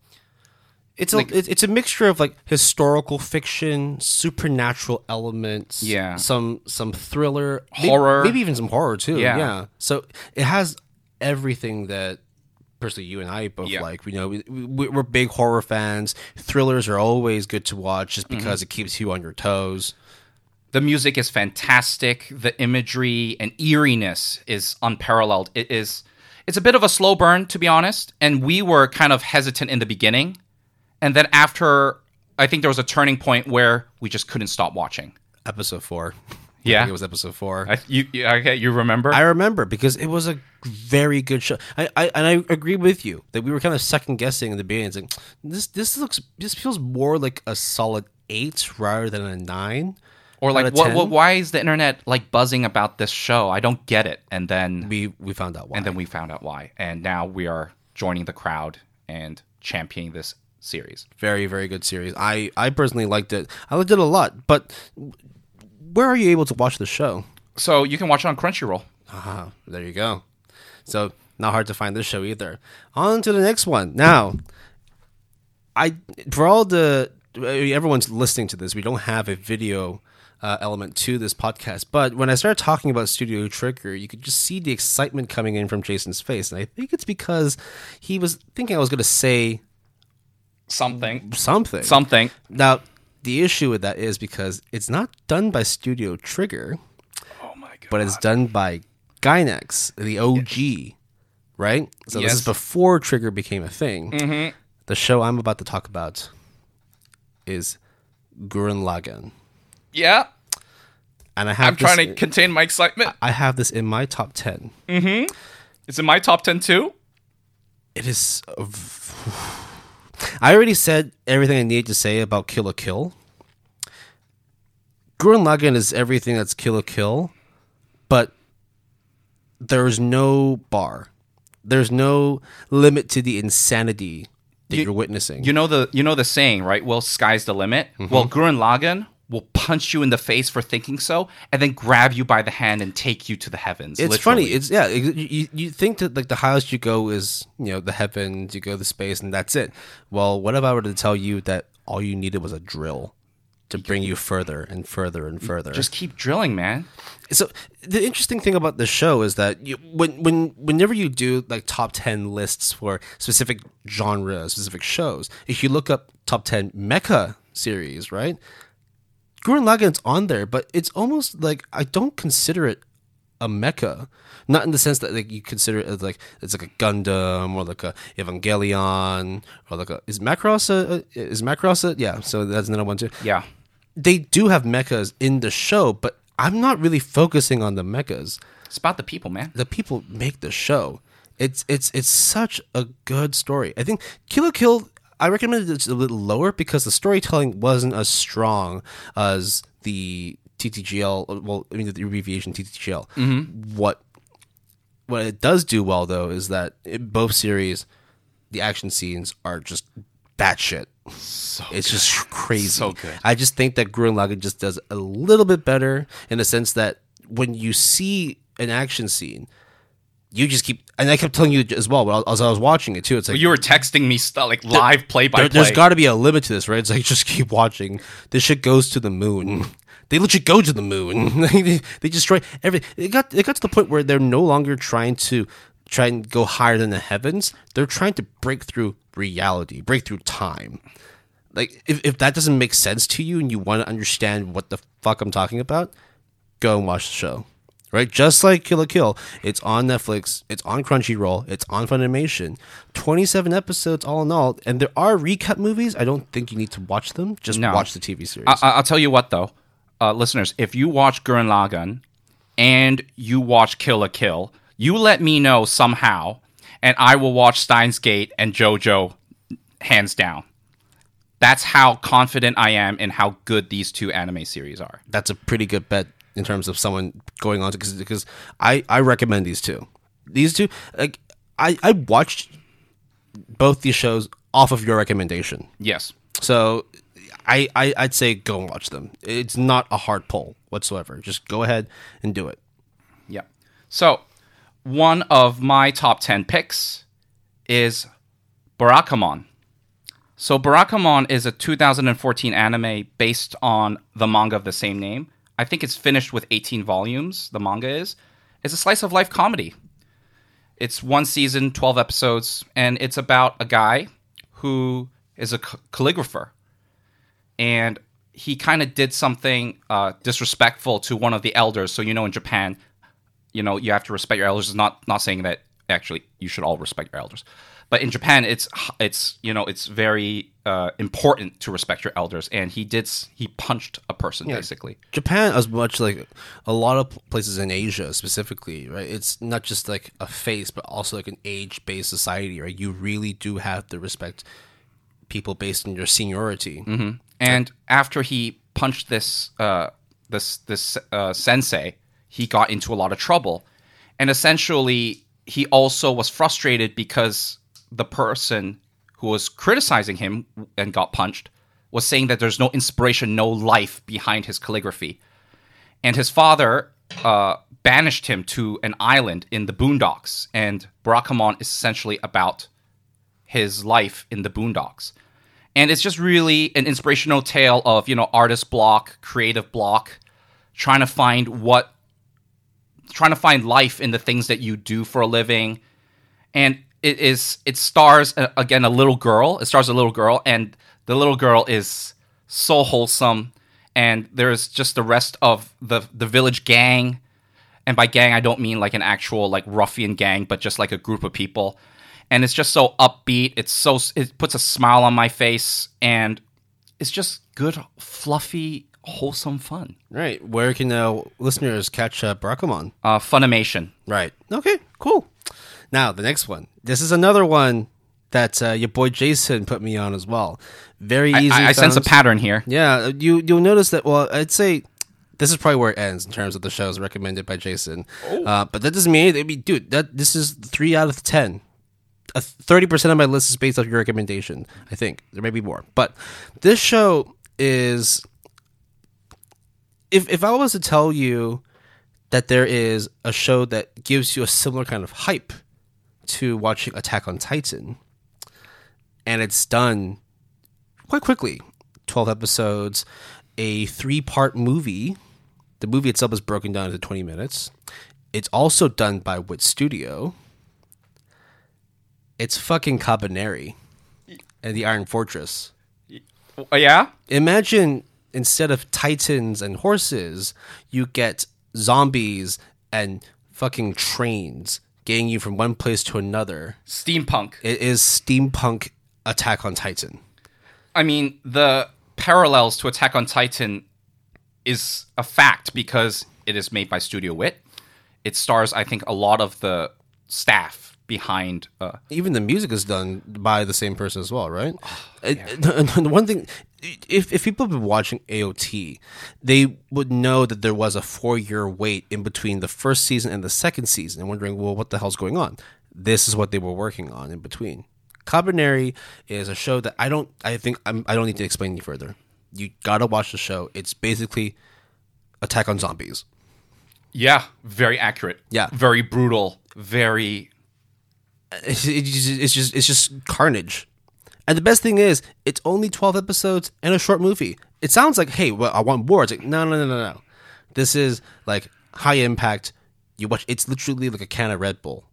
It's a it- it's a mixture of like historical fiction, supernatural elements, Yeah. some some thriller, Horror. maybe, even some horror too. Yeah. Yeah. So it has everything that personally you and I both Yeah. like. You know, we, we, we're big horror fans. Thrillers are always good to watch just Mm-hmm. because it keeps you on your toes. The music is fantastic. The imagery and eeriness is unparalleled. It is it's a bit of a slow burn to be honest, and we were kind of hesitant in the beginning. And then after I think there was a turning point where we just couldn't stop watching. Episode four. Yeah. I think it was episode four. I, you you- okay, you remember? I remember because it was a very good show. I, I and I agree with you that we were kind of second guessing in the beginning. It's like this this looks this feels more like a solid eight rather than a nine. or like what, what why is the internet like buzzing about this show? I don't get it. And then We we found out why. and then we found out why. And now we are joining the crowd and championing this series. very very good series. I I personally liked it. I liked it a lot. But where are you able to watch the show? So you can watch it on Crunchyroll. Ah, there you go. So not hard to find this show either. On to the next one. Now, I for all the everyone's listening to this, we don't have a video uh, element to this podcast. But when I started talking about Studio Trigger, you could just see the excitement coming in from Jason's face, and I think it's because he was thinking I was going to say Something. something. Something. Now, the issue with that is because it's not done by Studio Trigger Oh my god. but it's done by Gainax, the OG, right? So this is before Trigger became a thing. Mm-hmm. The show I'm about to talk about is Gurren Lagann, yeah. and I have I'm this, trying to contain my excitement. I have this in my top ten. It's in my top 10 too. It is. a I already said everything I need to say about Kill la Kill. Gurren Lagann is everything that's Kill la Kill, but there's no bar. There's no limit to the insanity that you, are witnessing. You know the you know the saying, right? Well, sky's the limit. Mm-hmm. Well, Gurren Lagann will punch you in the face for thinking so, and then grab you by the hand and take you to the heavens. It's literally. funny. It's yeah. You, you think that like the highest you go is you know the heavens, you go to space, and that's it. Well, what if I were to tell you that all you needed was a drill to bring you further and further and further? just keep drilling, man. so the interesting thing about the show is that you, when when whenever you do like top 10 lists for specific genres specific shows if you look up top 10 mecha series right Gurren Lagann's on there but it's almost like I don't consider it a mecha not in the sense that like you consider it as like it's like a Gundam or like a Evangelion or like a is Macross a, is Macross a yeah so that's another one too Yeah. they do have mechas in the show, but I'm not really focusing on the mechas. It's about the people, man. The people make the show. It's it's it's such a good story. I think Kill Kill. I recommended it a little lower because the storytelling wasn't as strong as the TTGL. Well, I mean the abbreviation TTGL. Mm-hmm. What what it does do well though is that in both series, the action scenes are just batshit. So It's just crazy. So good. I just think that Gurren Lagann just does a little bit better in the sense that when you see an action scene, you just keep. And I kept telling you as well while- as I was watching it too. It's like you were texting me stuff like live play by play. There's got to be a limit to this, right? It's like [laughs] just keep watching. This shit goes to the moon. They let you go to the moon. [laughs] they, they destroy everything. It got it got to the point where they're no longer trying to try and go higher than the heavens. They're trying to break through reality, break through time. Like if, if that doesn't make sense to you and you want to understand what the fuck I'm talking about, go and watch the show. Right? Just like Kill la Kill, it's on Netflix, it's on Crunchyroll, it's on Funimation. 27 episodes all in all, and there are recut movies. I don't think you need to watch them. Just No. watch the TV series. I- I'll tell you what, though, uh, listeners, if you watch Gurren Lagann and you watch Kill a Kill, you let me know somehow, and I will watch Steins Gate and JoJo hands down. That's how confident I am in how good these two anime series are. That's a pretty good bet in terms of someone going on to because I I recommend these two. These two like I I watched both these shows off of your recommendation. Yes. So I, I I'd say go and watch them. It's not a hard pull whatsoever. Just go ahead and do it. Yeah. So, one of my top 10 picks is Barakamon. So, Barakamon is a 2014 anime based on the manga of the same name. I think it's finished with 18 volumes, the manga is. It's a slice of life comedy. It's one season, 12 episodes, and it's about a guy who is a calligrapher. And he kind of did something uh, disrespectful to one of the elders. So, you know, in Japan, you know, you have to respect your elders. Is not not saying that actually you should all respect your elders, but in Japan, it's it's you know it's very uh, important to respect your elders. And he did he punched a person basically. Japan, as much like a lot of places in Asia specifically, right? It's not just like a face, but also like an age-based society, right? You really do have to respect people based on your seniority. And after he punched this uh, this this uh, sensei, he got into a lot of trouble, and essentially he also was frustrated because the person who was criticizing him and got punched was saying that there's no inspiration, no life behind his calligraphy, and his father uh, banished him to an island in the boondocks. And Barakamon is essentially about his life in the boondocks. And it's just really an inspirational tale of you know artist block creative block trying to find what trying to find life in the things that you do for a living. And it is it stars again a little girl it stars a little girl and the little girl is so wholesome and there's just the rest of the the village gang and by gang I don't mean like an actual like ruffian gang, but just like a group of people. And it's just so upbeat. It's so it puts a smile on my face, and it's just good, fluffy, wholesome fun. Right. Where can uh, listeners catch uh? Uh, Funimation. Right. Okay, cool. Now, the next one. This is another one that uh, your boy Jason put me on as well. Very easy. I, I sense a pattern here. Yeah, you you'll notice that. Well, I'd say this is probably where it ends in terms of the shows recommended by Jason. Uh, but that doesn't mean anything. I mean, dude, that this is three out of ten. Thirty percent of my list is based off your recommendation. I think there may be more, but this show is if if I was to tell you that there is a show that gives you a similar kind of hype to watching Attack on Titan, and it's done quite quickly, twelve episodes, a three part movie. The movie itself is broken down into twenty minutes. It's also done by Wit Studio. It's fucking Kabaneri and the Iron Fortress. Oh, yeah? Imagine instead of titans and horses, you get zombies and fucking trains getting you from one place to another. Steampunk. It is steampunk Attack on Titan. I mean, the parallels to Attack on Titan is a fact because it is made by Studio Wit. It stars, I think, a lot of the staff behind. Uh, Even the music is done by the same person as well, right? It- [laughs] the one thing, if if people have been watching AOT, they would know that there was a four year wait in between the first season and the second season, and wondering, well, what the hell's going on? This is what they were working on in between. Kabaneri is a show that I don't. I think I'm, I don't need to explain any further. You gotta watch the show. It's basically Attack on Zombies. yeah, very accurate. Yeah. Very brutal. Very. it's, it's, just, it's just it's just carnage. And the best thing is, it's only twelve episodes and a short movie. It sounds like, hey, well, I want more. It's like, no, no, no, no, no. This is like high impact. You watch. It's literally like a can of Red Bull.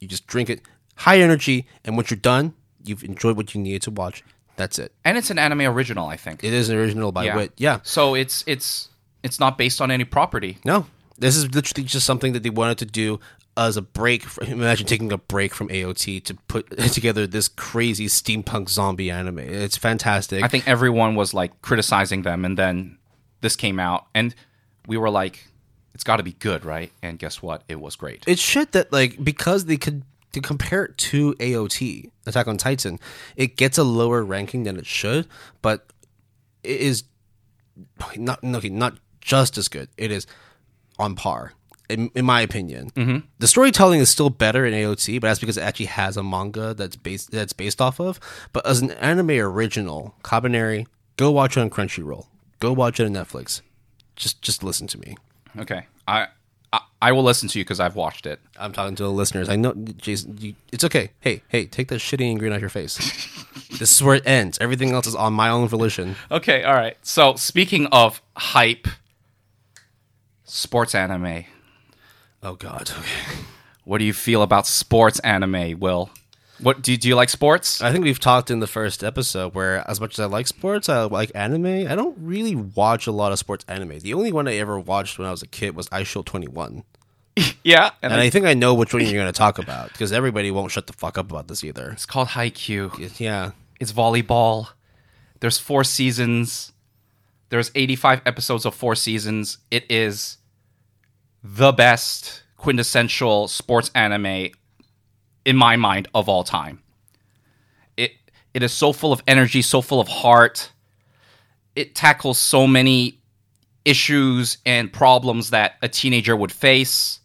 You just drink it, high energy, and once you're done, you've enjoyed what you needed to watch. That's it. And it's an anime original, I think. It is an original by yeah. Wit. Yeah. So it's it's it's not based on any property. No, this is literally just something that they wanted to do as a break. Imagine taking a break from AOT to put [laughs] together this crazy steampunk zombie anime. It's fantastic. I think everyone was like criticizing them, and then this came out, and we were like, "It's got to be good, right?" And guess what? It was great. it's shit that like because they could to compare it to AOT Attack on Titan, it gets a lower ranking than it should, but it is not okay, not just as good. It is on par. In, in my opinion, mm-hmm. the storytelling is still better in AOT, but that's because it actually has a manga that's based that's based off of. But as an anime original, Kabaneri, go watch it on Crunchyroll. Go watch it on Netflix. Just just listen to me. Okay, I I, I will listen to you because I've watched it. I'm talking to the listeners. I know, Jason. You, it's okay. Hey, hey, take that shitty and green out your face. [laughs] this is where it ends. Everything else is on my own volition. Okay, all right. So speaking of hype, sports anime. Oh God. Okay. What do you feel about sports anime, Will? What do you, do you like sports? I think we've talked in the first episode where, as much as I like sports, I like anime. I don't really watch a lot of sports anime. The only one I ever watched when I was a kid was Eyeshield Twenty One, [laughs] yeah, and, and I- I think I know which one you're going to talk about because everybody won't shut the fuck up about this either. it's called Haikyuu. Yeah. It's volleyball. There's four seasons. There's 85 episodes of four seasons. It is the best quintessential sports anime in my mind of all time. It it is so full of energy, so full of heart. It tackles so many issues and problems that a teenager would face.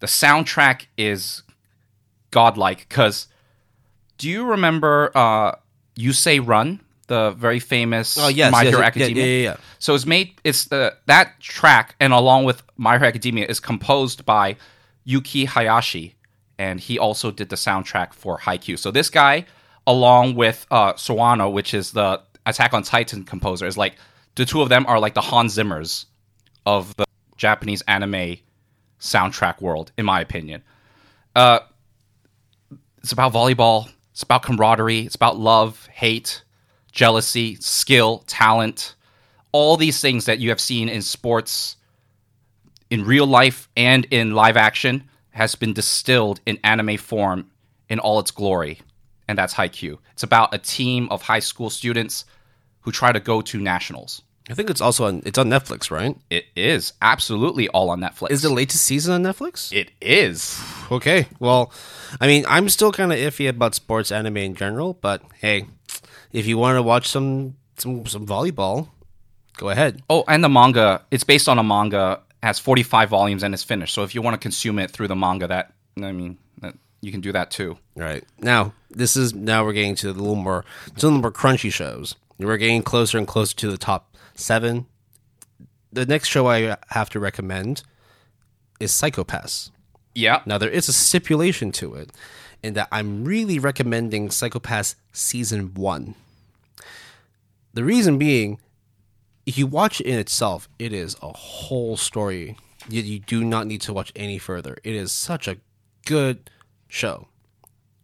The soundtrack is godlike cuz do you remember uh You Say Run, the very famous Oh yes. My yes, Hero Academia? Yeah, yeah, yeah. So it's made it's the that track and along with My Hero Academia is composed by Yuki Hayashi and he also did the soundtrack for Haikyuu. So this guy along with uh Sawano, which is the Attack on Titan composer is like the two of them are like the Hans Zimmers of the Japanese anime soundtrack world in my opinion. Uh it's about volleyball, it's about camaraderie, it's about love, hate, jealousy, skill, talent, all these things that you have seen in sports in real life and in live action has been distilled in anime form in all its glory. And that's Haikyuu. It's about a team of high school students who try to go to nationals. I think it's also on. It's on Netflix, right? It is absolutely all on Netflix. Is the latest season on Netflix? It is. Okay. Well, I mean, I'm still kind of iffy about sports anime in general, but hey, if you want to watch some some some volleyball, go ahead. Oh, and the manga, it's based on a manga, has 45 volumes and is finished. So if you want to consume it through the manga, that, I mean, that, you can do that too. Right Now, this is now we're getting to the little more to the more crunchy shows. We're getting closer and closer to the top 7. the next show I have to recommend is Psycho-Pass. Yeah. Now there is a stipulation to it, in that I'm really recommending Psycho-Pass season one. The reason being, if you watch it in itself, it is a whole story. You, you do not need to watch any further. It is such a good show,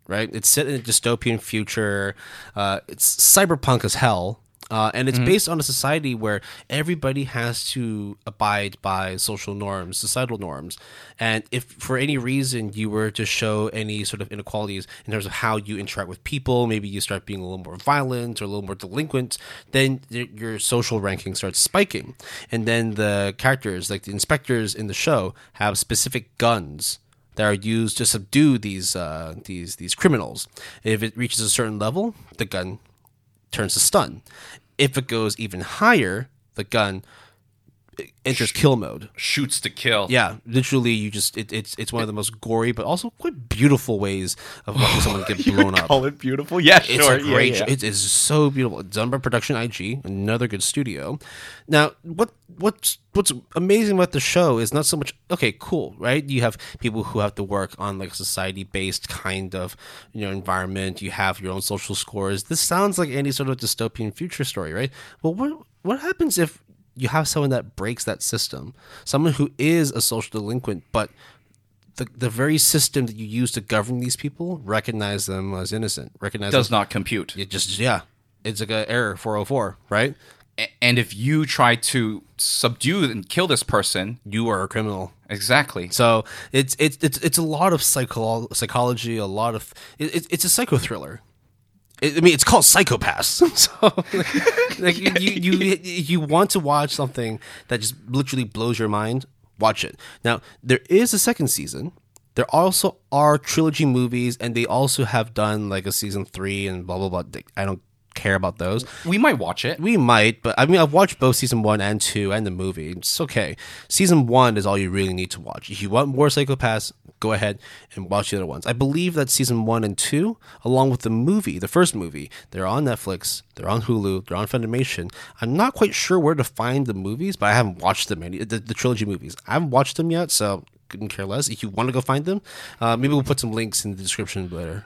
right? It's set in a dystopian future. Uh, it's cyberpunk as hell. Uh, and it's based on a society where everybody has to abide by social norms, societal norms. And if for any reason you were to show any sort of inequalities in terms of how you interact with people, maybe you start being a little more violent or a little more delinquent, then your social ranking starts spiking. And then the characters, like the inspectors in the show, have specific guns that are used to subdue these uh, these these criminals. If it reaches a certain level, the gun turns to stun. If it goes even higher, the gun enters kill mode. Shoots to kill. Yeah, literally, you just it, it's it's one of the most gory but also quite beautiful ways of watching [laughs] someone get blown up. Call it beautiful. Yeah, It's sure. a great. yeah, yeah. It is so beautiful. It's done by Production IG, another good studio. Now, what what's what's amazing about the show is not so much okay, cool, right? You have people who have to work on like a society based kind of you know environment. You have your own social scores. This sounds like any sort of dystopian future story, right? Well, what what happens if you have someone that breaks that system, someone who is a social delinquent, but the, the very system that you use to govern these people recognize them as innocent, recognize Does them, not compute. it just yeah, it's like a error 404, right? And if you try to subdue and kill this person, You are a criminal. exactly. So it's it's it's it's a lot of psycho- psychology, a lot of it, it, it's a psycho thriller. I I mean, it's called Psycho-Pass. [laughs] So, like, you, you, you, you want to watch something that just literally blows your mind, watch it. Now, there is a second season. There also are trilogy movies, and they also have done like a season three and blah blah blah. I don't care about those. We might watch it. We might, but I mean, I've watched both season one and two and the movie. It's okay. Season one is all you really need to watch. If you want more Psycho-Pass, go ahead and watch the other ones. I believe that season one and two, along with the movie, the first movie, they're on Netflix, they're on Hulu, they're on Funimation. I'm not quite sure where to find the movies, but I haven't watched them any the, the trilogy movies. I haven't watched them yet, so couldn't care less. If you want to go find them, uh, maybe we'll put some links in the description later.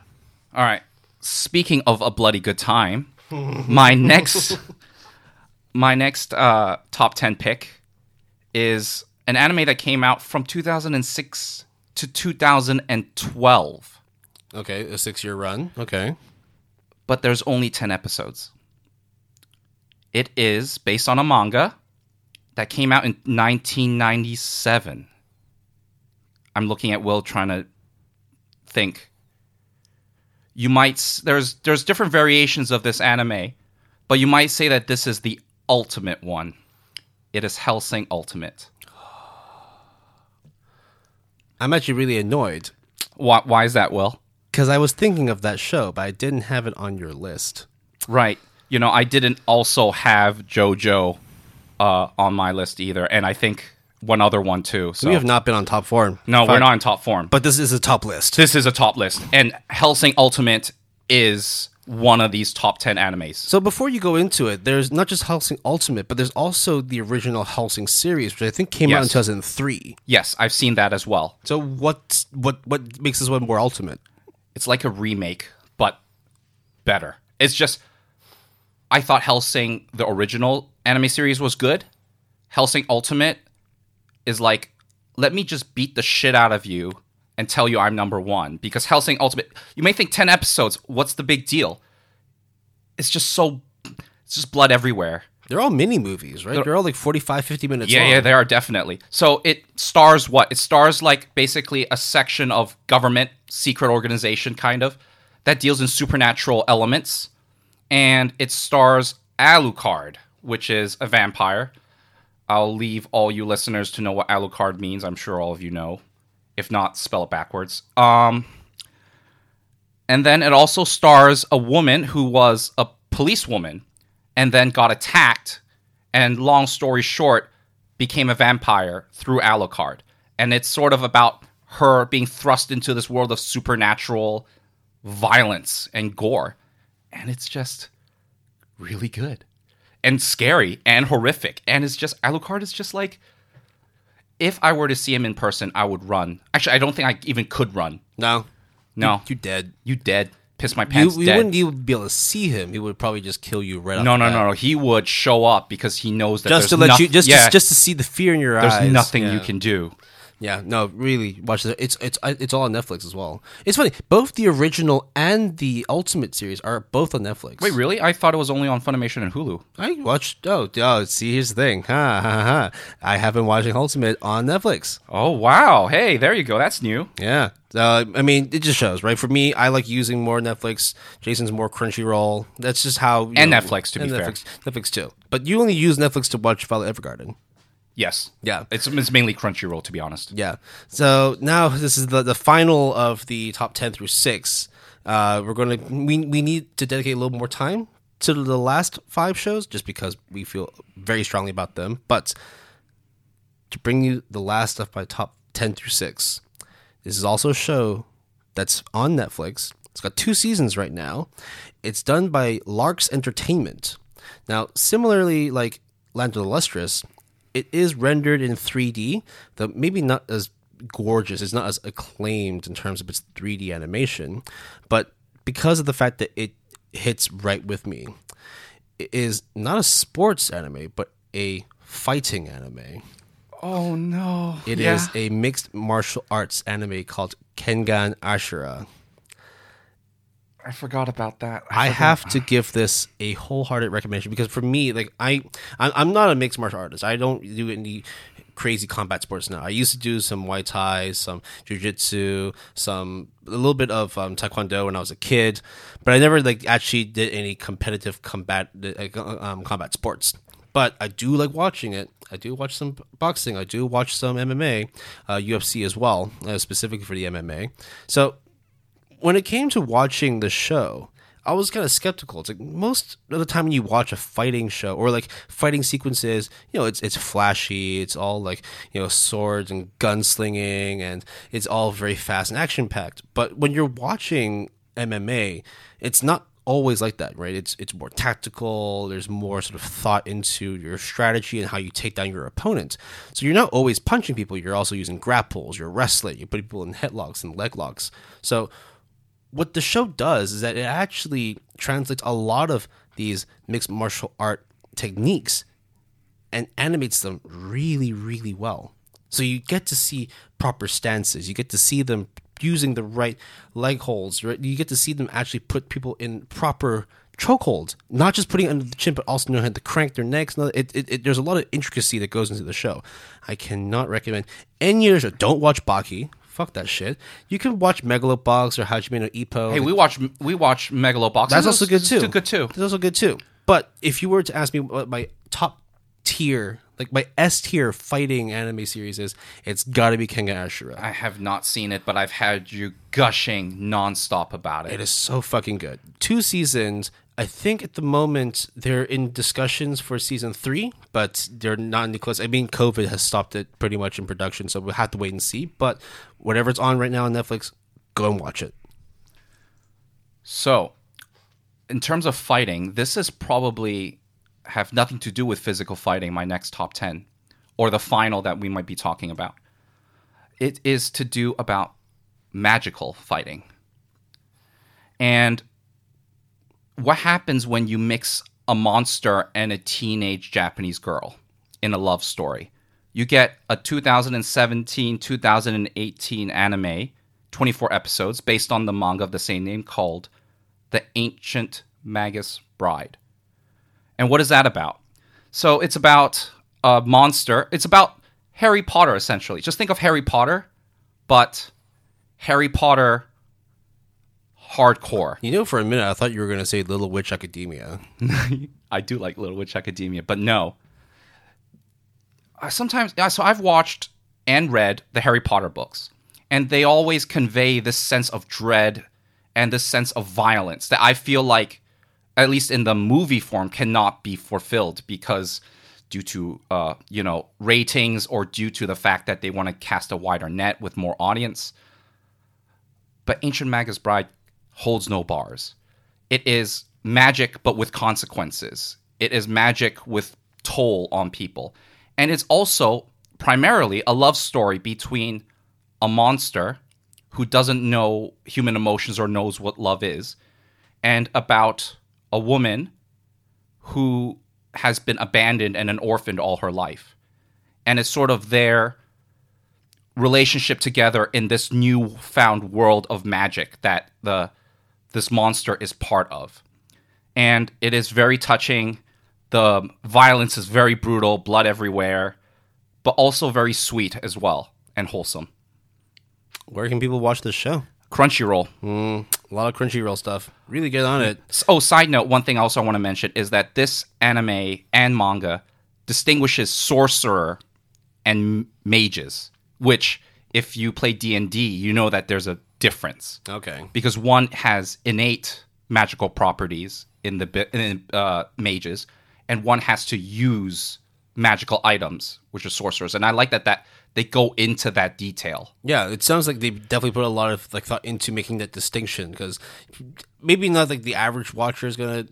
All right. Speaking of a bloody good time, my next my next uh, top 10 pick is an anime that came out from 2006 to 2012, Okay, a six year run. Okay. but there's only 10 episodes. It is based on a manga that came out in 1997. I'm looking at Will trying to think. You might there's there's different variations of this anime, but you might say that this is the ultimate one. It is Hellsing Ultimate. I'm actually really annoyed Why, why is that, Will? because I was thinking of that show, but I didn't have it on your list. Right. You know, I didn't also have JoJo uh, on my list either, and I think one other one too. So We have not been on top form. no, we're not in top form. But this is a top list. this is a top list, and Hellsing Ultimate is one of these top ten animes. So before you go into it, there's not just Hellsing Ultimate, but there's also the original Hellsing series, which I think came out in 2003. Yes, I've seen that as well. So what what what makes this one more ultimate? It's like a remake, but better. It's just I thought Hellsing the original anime series was good. Hellsing Ultimate is like let me just beat the shit out of you and tell you I'm number 1 because Hellsing Ultimate you may think 10 episodes, what's the big deal? It's just so it's just blood everywhere. They're all mini movies, right? They're all like 45, 50 minutes Yeah, long. yeah, they are definitely. So it stars what? It stars like basically a section of government, secret organization kind of, that deals in supernatural elements. And it stars Alucard, which is a vampire. I'll leave all you listeners to know what Alucard means. I'm sure all of you know. If not, spell it backwards. Um, and then it also stars a woman who was a policewoman and then got attacked and long story short became a vampire through alucard and it's sort of about her being thrust into this world of supernatural violence and gore and it's just really good and scary and horrific. And it's just Alucard is just like if I were to see him in person, I would run. Actually, I don't think I even could run. No, No, you dead. you dead. Piss my pants you dead. wouldn't even be able to see him. He would probably just kill you right. no, off no, no, no. He would show up because he knows that Just there's to let noth- you, just yeah, to, just to see the fear in your there's eyes. There's nothing Yeah. you can do. Yeah, no, really, watch it. It's it's it's all on Netflix as well. It's funny. Both the original and the Ultimate series are both on Netflix. Wait, really? I thought it was only on Funimation and Hulu. I watched. Oh, oh, see, here's the thing. Ha ha ha. I have been watching Ultimate on Netflix. Oh wow! Hey, there you go. That's new. Yeah. Uh, I mean, it just shows, right? For me, I like using more Netflix. Jason's more Crunchyroll. That's just how. you And know, Netflix, to be and fair. Netflix, Netflix too. But you only use Netflix to watch Violet Evergarden. Yes. Yeah. It's, it's mainly Crunchyroll, to be honest. Yeah. So now this is the the final of the top ten through six. Uh, we're gonna we we need to dedicate a little more time to the last five shows, just because we feel very strongly about them. But to bring you the last of my top ten through six, this is also a show that's on Netflix. It's got two seasons right now. It's done by Larx Entertainment. Now, similarly, like Land of the Lustrous, it is rendered in 3D, though maybe not as gorgeous. It's not as acclaimed in terms of its 3D animation, but because of the fact that it hits right with me, it is not a sports anime, but a fighting anime. Oh no! It is a mixed martial arts anime called Kengan Ashura. I forgot about that. I have to give this a wholehearted recommendation because for me, like I, I'm not a mixed martial artist. I don't do any crazy combat sports now. I used to do some Muay Thai, some Jiu-Jitsu, some a little bit of um, Taekwondo when I was a kid, but I never like actually did any competitive combat uh, um, combat sports. But I do like watching it. I do watch some boxing. I do watch some MMA, uh, UFC as well, uh, specifically for the MMA. So when it came to watching the show, I was kind of skeptical. It's like most of the time when you watch a fighting show or like fighting sequences, you know, it's it's flashy, it's all like, you know, swords and gunslinging and it's all very fast and action packed. But when you're watching MMA, it's not always like that, right? It's it's more tactical, there's more sort of thought into your strategy and how you take down your opponent. So you're not always punching people, you're also using grapples, you're wrestling, you put people in headlocks and leg locks. So what the show does is that it actually translates a lot of these mixed martial art techniques and animates them really, really well. So you get to see proper stances. You get to see them using the right leg holds. Right? You get to see them actually put people in proper chokeholds, not just putting under the chin, but also know how to crank their necks. It, it, it, there's a lot of intricacy that goes into the show. I cannot recommend any other show. Don't watch Baki. Fuck that shit. You can watch Megalobox or Hajime no Ippo. Hey, we watch we watch Megalobox. That's also good too. Good too. That's also good too. But if you were to ask me what my top tier, like my S tier fighting anime series is, it's got to be Kengan Ashura. I have not seen it, but I've had you gushing nonstop about it. It is so fucking good. Two seasons. I think at the moment they're in discussions for season three, but they're not any close. I mean, COVID has stopped it pretty much in production, so we'll have to wait and see. But whatever's on right now on Netflix, go and watch it. So, in terms of fighting, this is probably have nothing to do with physical fighting. My next top ten, or the final that we might be talking about, it is to do about magical fighting. And what happens when you mix a monster and a teenage Japanese girl in a love story? You get a 2017 2018 anime, 24 episodes, based on the manga of the same name called The Ancient Magus Bride. And what is that about? So it's about a monster. It's about Harry Potter, essentially. Just think of Harry Potter, but Harry Potter hardcore. You know, for a minute, I thought you were going to say Little Witch Academia. [laughs] I do like Little Witch Academia, but no. Sometimes, so I've watched and read the Harry Potter books, and they always convey this sense of dread and this sense of violence that I feel like, at least in the movie form, cannot be fulfilled because due to uh, you know ratings or due to the fact that they want to cast a wider net with more audience. But Ancient Magus Bride holds no bars. It is magic, but with consequences. It is magic with toll on people. And it's also primarily a love story between a monster who doesn't know human emotions or knows what love is and about a woman who has been abandoned and an orphaned all her life. And it's sort of their relationship together in this newfound world of magic that the this monster is part of. And it is very touching. The violence is very brutal, blood everywhere, but also very sweet as well and wholesome. Where can people watch this show? Crunchyroll. Hmm, a lot of Crunchyroll stuff. Really good on it. Oh, side note, one thing also I want to mention is that this anime and manga distinguishes sorcerer and mages, which if you play D&D, you know that there's a difference Okay. because one has innate magical properties in the in, uh, mages and one has to use magical items, which are sorcerers. And I like that that they go into that detail. Yeah, it sounds like they definitely put a lot of like thought into making that distinction because maybe not like the average watcher is gonna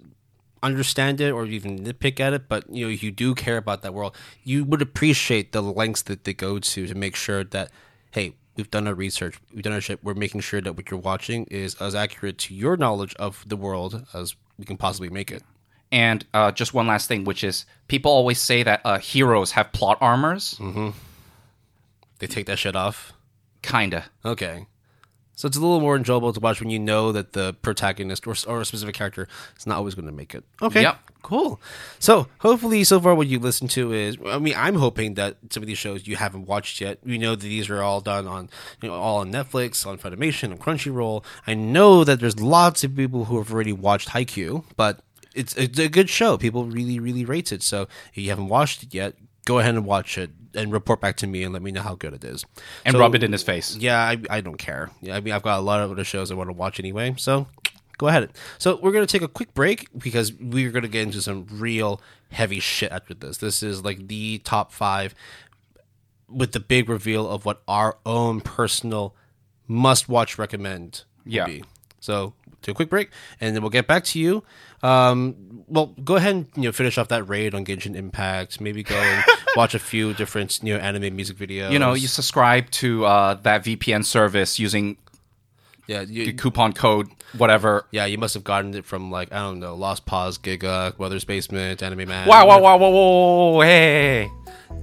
understand it or even nitpick at it, but you know, if you do care about that world, you would appreciate the lengths that they go to to make sure that hey, we've done our research, we've done our shit, we're making sure that what you're watching is as accurate to your knowledge of the world as we can possibly make it. And uh, just one last thing, which is people always say that uh, heroes have plot armors. They take that shit off. Kinda. Okay. So it's a little more enjoyable to watch when you know that the protagonist or, or a specific character is not always going to make it. Okay. Yep. Cool. So hopefully, so far, what you listen to is, I mean, I'm hoping that some of these shows you haven't watched yet. We know that these are all done on, you know, all on Netflix, on Funimation, on Crunchyroll. I know that there's lots of people who have already watched Haikyuu, but it's, it's a good show. People really, really rate it. So if you haven't watched it yet, go ahead and watch it and report back to me and let me know how good it is. And So- rub it in his face. yeah, I, I don't care. Yeah, I mean, I've got a lot of other shows I want to watch anyway, so go ahead. So we're gonna take a quick break because we're gonna get into some real heavy shit after this. This is like the top five with the big reveal of what our own personal must-watch recommend. Yeah. Be. So take a quick break, and then we'll get back to you. Um, well, go ahead and you know finish off that raid on Genshin Impact. Maybe go and [laughs] watch a few different you know anime music videos. You know, you subscribe to uh, that VPN service using yeah, you, the coupon code, whatever. Yeah, you must have gotten it from like I don't know, Lost Pause, Giga, Mother's Basement, Anime Man. Wow, wow, wow, wow, whoa, whoa, hey.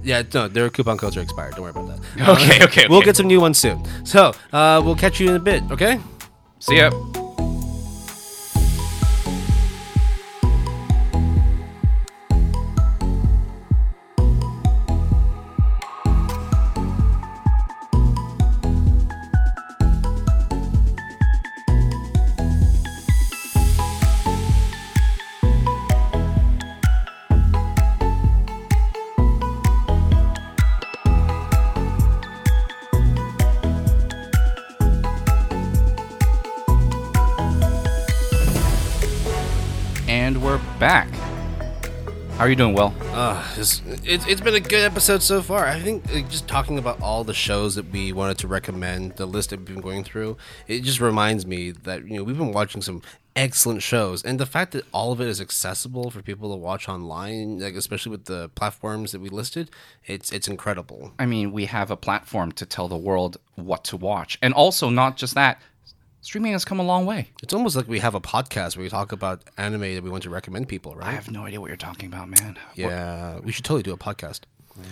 Yeah, no, their coupon codes are expired. Don't worry about that. [laughs] Okay, okay, We'll get some new ones soon. So uh, we'll catch you in a bit. Okay. See ya. How are you doing, Will? Uh, it's, it's, it's been a good episode so far. I think uh, just talking about all the shows that we wanted to recommend, the list that we've been going through, it just reminds me that you know we've been watching some excellent shows, and the fact that all of it is accessible for people to watch online, like especially with the platforms that we listed, it's it's incredible. I mean, we have a platform to tell the world what to watch. And also, not just that, streaming has come a long way. It's almost like we have a podcast where we talk about anime that we want to recommend people, right? I have no idea what you're talking about, man. yeah, we should totally do a podcast.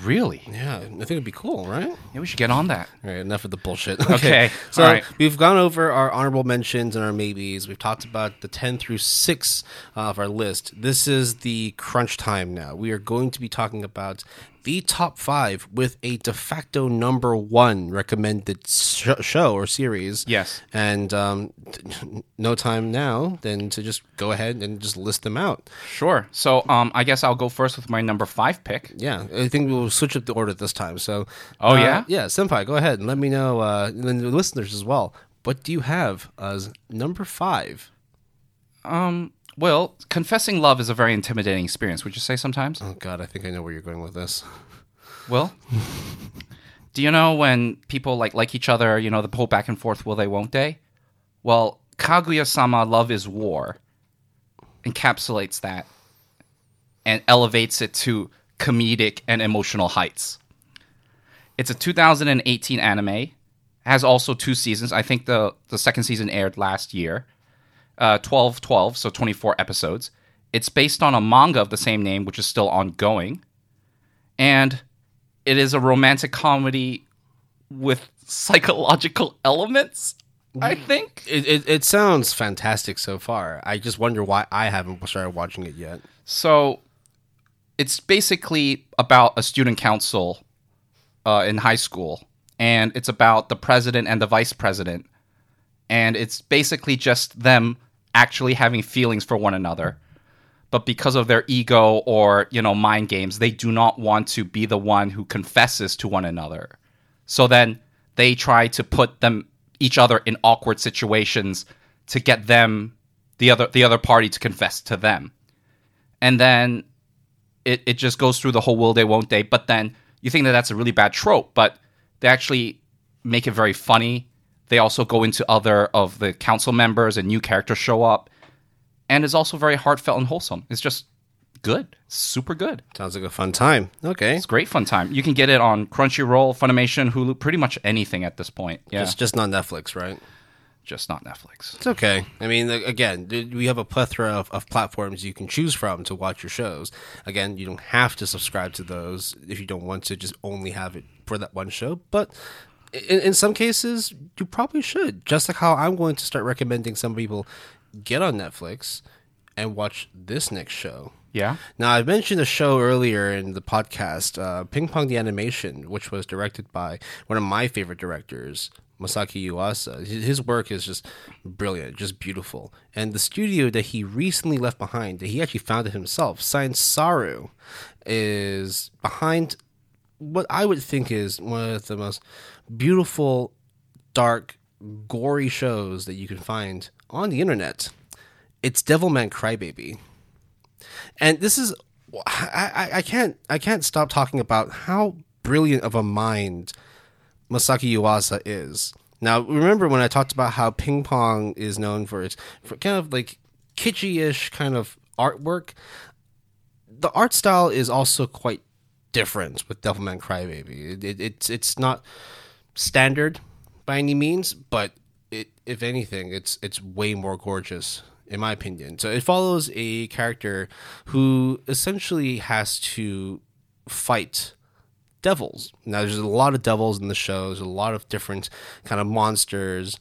Really? Yeah, I think it'd be cool, right? Yeah, we should get on that. All right, enough of the bullshit. [laughs] Okay, so all right. we've gone over our honorable mentions and our maybes. We've talked about the 10 through 6 of our list. This is the crunch time now. We are going to be talking about the top five with a de facto number one recommended sh- show or series. Yes. And um, no time now than to just go ahead and just list them out. Sure. So, um, I guess I'll go first with my number five pick. Yeah, I think we'll switch up the order this time. So, Oh, uh, yeah? yeah, Senpai, go ahead and let me know, uh, and then the listeners as well. What do you have as number five? Um, well, confessing love is a very intimidating experience. Would you say sometimes? Oh God, I think I know where you're going with this. Will? [laughs] Do you know when people like like each other, you know, the whole back and forth will they won't they? Well, Kaguya-sama Love is War encapsulates that. and elevates it to comedic and emotional heights. It's a 2018 anime. Has also two seasons. I think the the second season aired last year. Uh, 12 12, so 24 episodes. It's based on a manga of the same name, which is still ongoing. And it is a romantic comedy with [laughs] psychological elements, I think. It, it, it sounds fantastic so far. I just wonder why I haven't started watching it yet. So it's basically about a student council uh, in high school, and it's about the president and the vice president. And it's basically just them actually having feelings for one another. But because of their ego or, you know, mind games, they do not want to be the one who confesses to one another. So then they try to put them each other in awkward situations to get them the other the other party to confess to them. And then it, it just goes through the whole will they won't they but then you think that that's a really bad trope but they actually make it very funny they also go into other of the council members and new characters show up and it's also very heartfelt and wholesome it's just good super good Sounds like a fun time. Okay. it's great fun time you can get it on crunchyroll funimation hulu pretty much anything at this point yeah It's just not Netflix, right? just not netflix It's okay. I mean, again, we have a plethora of, of platforms you can choose from to watch your shows. Again, you don't have to subscribe to those if you don't want to just only have it for that one show. But in, in some cases, you probably should. Just like how I'm going to start recommending some people get on Netflix and watch this next show. yeah Now, I mentioned a show earlier in the podcast, uh, Ping Pong the Animation, which was directed by one of my favorite directors, Masaki Yuasa. His his work is just brilliant, just beautiful. And the studio that he recently left behind, that he actually founded himself, Science Saru, is behind what I would think is one of the most beautiful, dark, gory shows that you can find on the internet. It's Devilman Crybaby and this is I, I, I can't I can't stop talking about how brilliant of a mind Masaki Yuasa is. Now remember when I talked about how ping pong is known for its for kind of like kitschy-ish kind of artwork. The art style is also quite different with Devilman Crybaby. It, it, it's it's not standard by any means, but it if anything, it's it's way more gorgeous in my opinion. So it follows a character who essentially has to fight devils. Now there's a lot of devils in the show. There's a lot of different kind of monsters.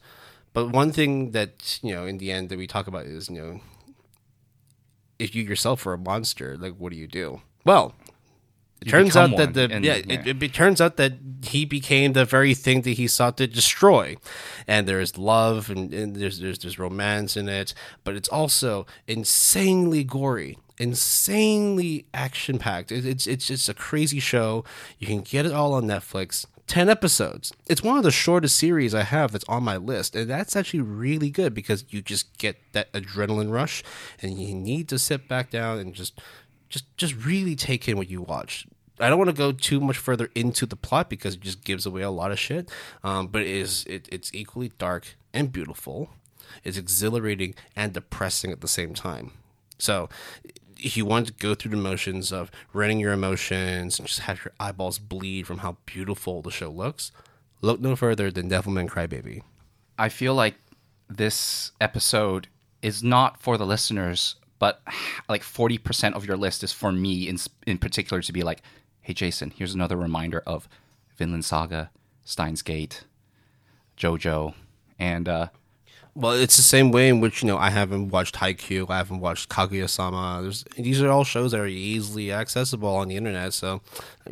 But one thing that, you know, in the end that we talk about is, you know, if you yourself are a monster, like what do you do? Well, turns out that the and- yeah, yeah. It, it, it turns out that he became the very thing that he sought to destroy, and there is love and, and there's there's there's romance in it, but it's also insanely gory, insanely action packed. It, it's it's just a crazy show. You can get it all on Netflix. 10 episodes. It's one of the shortest series I have that's on my list. And that's actually really good because you just get that adrenaline rush and you need to sit back down and just just just really take in what you watch. I don't want to go too much further into the plot because it just gives away a lot of shit. Um, but it is it, it's equally dark and beautiful. It's exhilarating and depressing at the same time. So if you want to go through the motions of running your emotions and just have your eyeballs bleed from how beautiful the show looks, look no further than Devilman Crybaby. I feel like this episode is not for the listeners, but like 40% of your list is for me in, in particular to be like, hey, Jason, here's another reminder of Vinland Saga, Steins Gate, JoJo, and uh, Well, it's the same way in which you know I haven't watched Haikyuu, I haven't watched Kaguya-sama. There's these are all shows that are easily accessible on the internet, so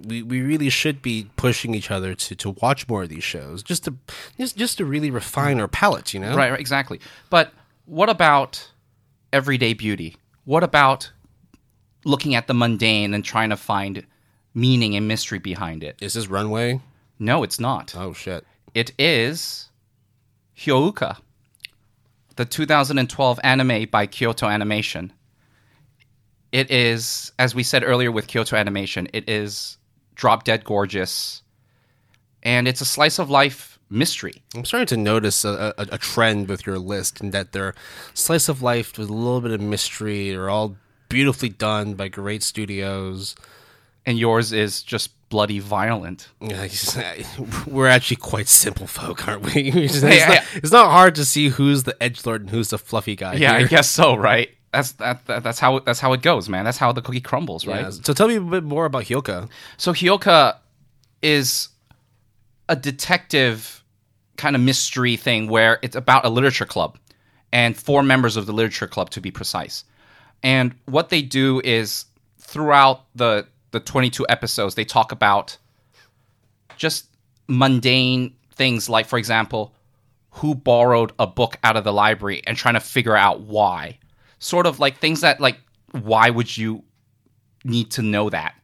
we, we really should be pushing each other to, to watch more of these shows, just to just just to really refine our palates, you know. Right, right, exactly. But what about everyday beauty? What about looking at the mundane and trying to find meaning and mystery behind it? Is this Runway? No, it's not. Oh shit! It is Hyouka, the 2012 anime by Kyoto Animation. It is, as we said earlier with Kyoto Animation, it is drop dead gorgeous, and it's a slice of life mystery. I'm starting to notice a, a, a trend with your list, in that they're slice of life with a little bit of mystery. They're all beautifully done by great studios. and yours is just bloody violent. Yeah, [laughs] We're actually quite simple folk, aren't we? [laughs] It's, Hey, [laughs] not, it's not hard to see who's the edge lord and who's the fluffy guy. Yeah, I guess so, right? That's that, that that's how that's how it goes, man. That's how the cookie crumbles, right? Yeah, So tell me a bit more about Hyouka. So Hyouka is a detective kind of mystery thing where it's about a literature club and four members of the literature club to be precise. And what they do is throughout the the 22 episodes they talk about just mundane things like for example who borrowed a book out of the library and trying to figure out why. Sort of like things that like why would you need to know that?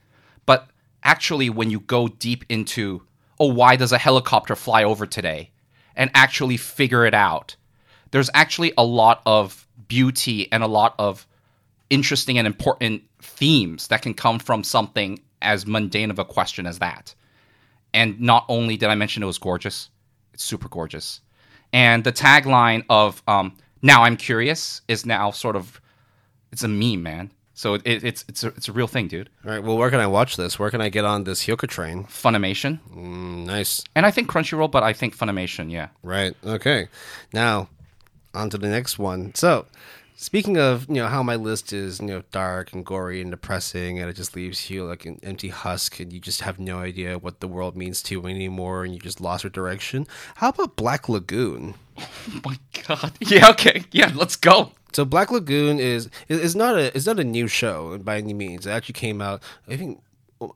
But actually when you go deep into oh why does a helicopter fly over today and actually figure it out. There's actually a lot of beauty and a lot of interesting and important themes that can come from something as mundane of a question as that. And not only did I mention it was gorgeous, it's super gorgeous. And the tagline of um, "Now I'm curious" is now sort of it's a meme, man. So it, it's it's a, it's a real thing, dude. All right, well, where can I watch this? Where can I get on this Hyouka train? Funimation, Mm, nice. and I think Crunchyroll, but I think Funimation, yeah. Right. Okay. Now, on to the next one. So, speaking of, you know, how my list is, you know, dark and gory and depressing, and it just leaves you like an empty husk, and you just have no idea what the world means to you anymore, and you just lost your direction. How about Black Lagoon? [laughs] Oh my god. [laughs] Yeah. Okay. Yeah. Let's go. So Black Lagoon is is not a is not a new show by any means. It actually came out, I think,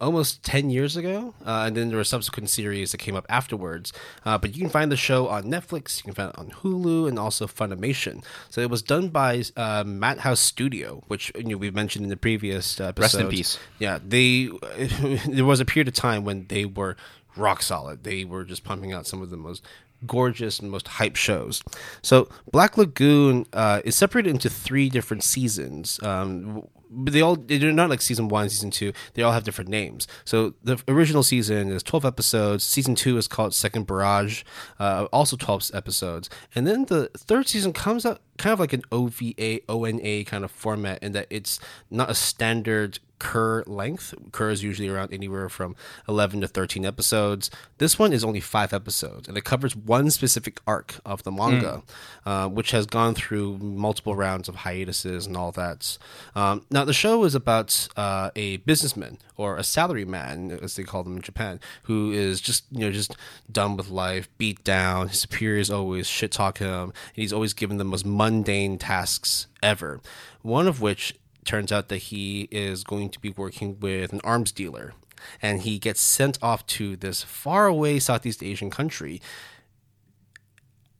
almost ten years ago, uh, and then there were subsequent series that came up afterwards. Uh, but you can find the show on Netflix, you can find it on Hulu, and also Funimation. So it was done by uh, Madhouse Studio, which you know, we mentioned in the previous uh, Rest in peace. Yeah, they [laughs] there was a period of time when they were rock solid. They were just pumping out some of the most gorgeous and most hype shows. So Black Lagoon uh, is separated into three different seasons. Um, but they all they're not like season one, season two. They all have different names. So the original season is twelve episodes. Season two is called Second Barrage, uh, also twelve episodes. And then the third season comes out kind of like an OVA ONA kind of format in that it's not a standard cour length. Cour is usually around anywhere from 11 to 13 episodes. This one is only five episodes, and it covers one specific arc of the manga, uh, which has gone through multiple rounds of hiatuses and all that. Um, now, the show is about uh, a businessman or a salaryman, as they call them in Japan, who is just you know just done with life, beat down. His superiors always shit talk him, and he's always given the most mundane tasks ever. One of which turns out that he is going to be working with an arms dealer and he gets sent off to this faraway Southeast Asian country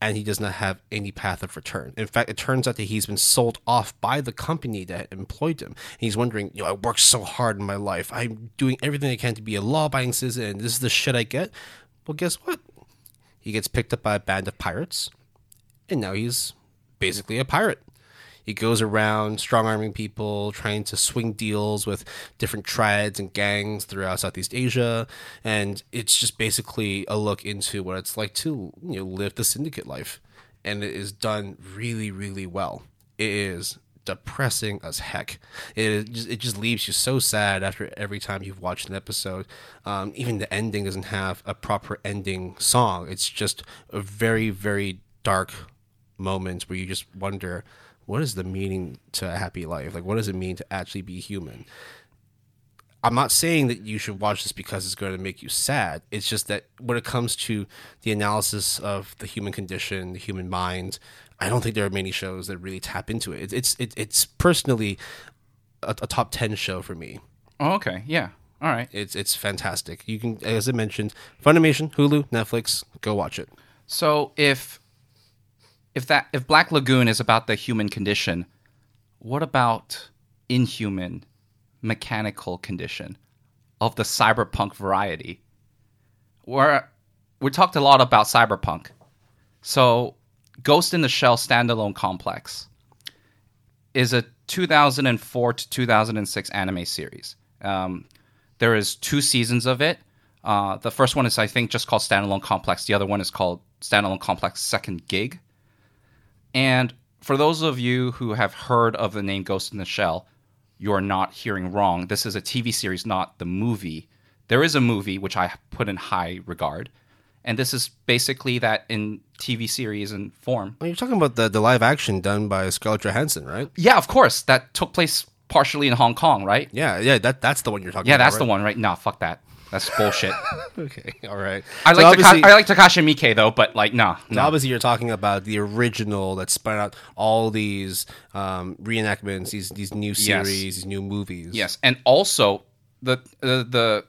and he does not have any path of return. In fact, it turns out that he's been sold off by the company that employed him. He's wondering, you know, I worked so hard in my life. I'm doing everything I can to be a law-abiding citizen, and this is the shit I get. Well, guess what? He gets picked up by a band of pirates, and now he's basically a pirate. He goes around strong arming people, trying to swing deals with different triads and gangs throughout Southeast Asia, and it's just basically a look into what it's like to you know live the syndicate life, and it is done really, really well. It is depressing as heck. It just, it just leaves you so sad after every time you've watched an episode. Um, even the ending doesn't have a proper ending song. It's just a very, very dark moment where you just wonder what is the meaning to a happy life? Like, what does it mean to actually be human? I'm not saying that you should watch this because it's going to make you sad. It's just that when it comes to the analysis of the human condition, the human mind, I don't think there are many shows that really tap into it. It's it's it's personally a, a top ten show for me. Oh, okay. Yeah. All right. It's it's fantastic. You can, as I mentioned, Funimation, Hulu, Netflix, go watch it. So if if that if Black Lagoon is about the human condition, what about inhuman mechanical condition of the cyberpunk variety? Where we talked a lot about cyberpunk. So Ghost in the Shell standalone complex is a 2004 to 2006 anime series. Um, there is two seasons of it. Uh, the first one is, I think, just called Standalone Complex. The other one is called Standalone Complex Second Gig. And for those of you who have heard of the name Ghost in the Shell, you're not hearing wrong. This is a TV series, not the movie. There is a movie which I put in high regard, and this is basically that in TV series and form. Well, you're talking about the, the live action done by Scarlett Johansson, right? Yeah, of course, that took place partially in Hong Kong, right? Yeah, yeah, that that's the one you're talking about. Yeah, about. that's right? the one, right? No, fuck that. That's bullshit. [laughs] Okay, all right. I So like Taka- I like Takashi Miike though, but like, nah, so no. obviously you're talking about the original that spun out all these um, reenactments, these these new series, these new movies. Yes, and also the the the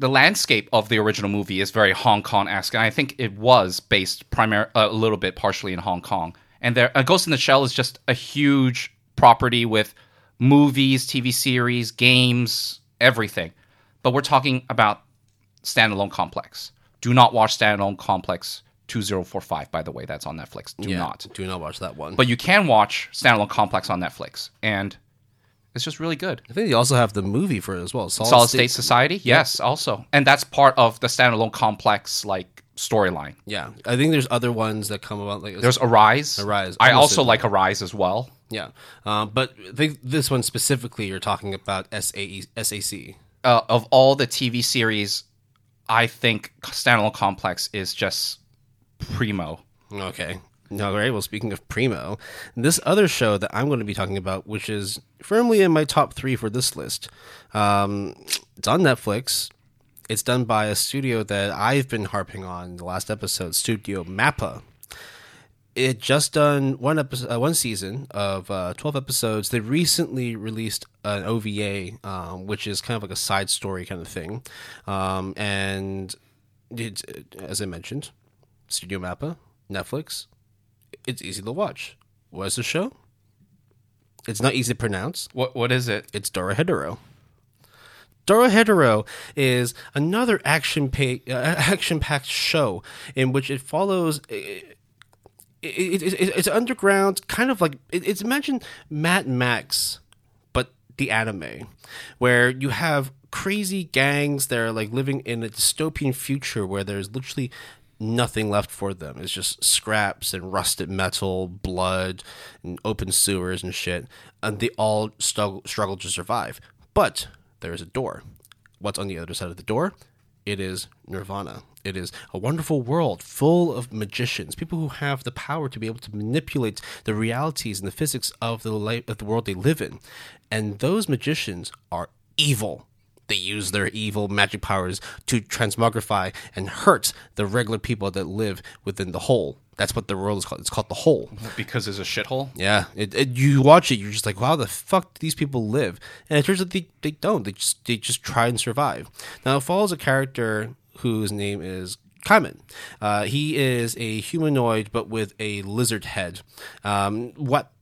the landscape of the original movie is very Hong Kong esque, and I think it was based primar a little bit partially in Hong Kong. And there, uh, Ghost in the Shell is just a huge property with movies, TV series, games, everything. But we're talking about standalone complex. Do not watch standalone complex 2045 by the way that's on netflix. Do Yeah, not. do not watch that one. but you can watch standalone complex on netflix and it's just really good. I think they also have the movie for it as well. Solid, solid state society? Yes also. And that's part of the standalone complex like storyline. Yeah, I think there's other ones that come about like there's arise. Arise. i also like arise as well. Yeah, um, but I think this one specifically you're talking about SAE, SAC. Uh, of all the tv series i think standalone complex is just primo Okay. No right. Well, speaking of Primo, this other show that I'm going to be talking about, which is firmly in my top three for this list, um, it's on Netflix. It's done by a studio that I've been harping on the last episode, Studio Mappa. It just done one episode, uh, one season of uh, twelve episodes. They recently released an OVA, um, which is kind of like a side story kind of thing, um, and it's, as I mentioned, Studio Mappa, Netflix. It's easy to watch. What is the show? It's not easy to pronounce. what what is it It's Dorohedoro. Dora Hetero is another action pa- uh, [laughs] action packed show in which it follows. It, it, it, it's underground, kind of like it, it's imagine Mad Max, but the anime, where you have crazy gangs that are like living in a dystopian future where there's literally nothing left for them. It's just scraps and rusted metal, blood, and open sewers and shit. And they all struggle, struggle to survive. But there is a door. What's on the other side of the door? It is Nirvana. It is a wonderful world full of magicians, people who have the power to be able to manipulate the realities and the physics of the life, of the world they live in. And those magicians are evil. They use their evil magic powers to transmogrify and hurt the regular people that live within the whole. That's what the world is called. It's called the hole. because it's a shithole Yeah, it, it, you watch it, you're just like, wow, the fuck do these people live? And it turns out they, they don't. They just they just try and survive. Now it follows a character whose name is Kaiman. Uh, he is a humanoid, but with a lizard head. Um, what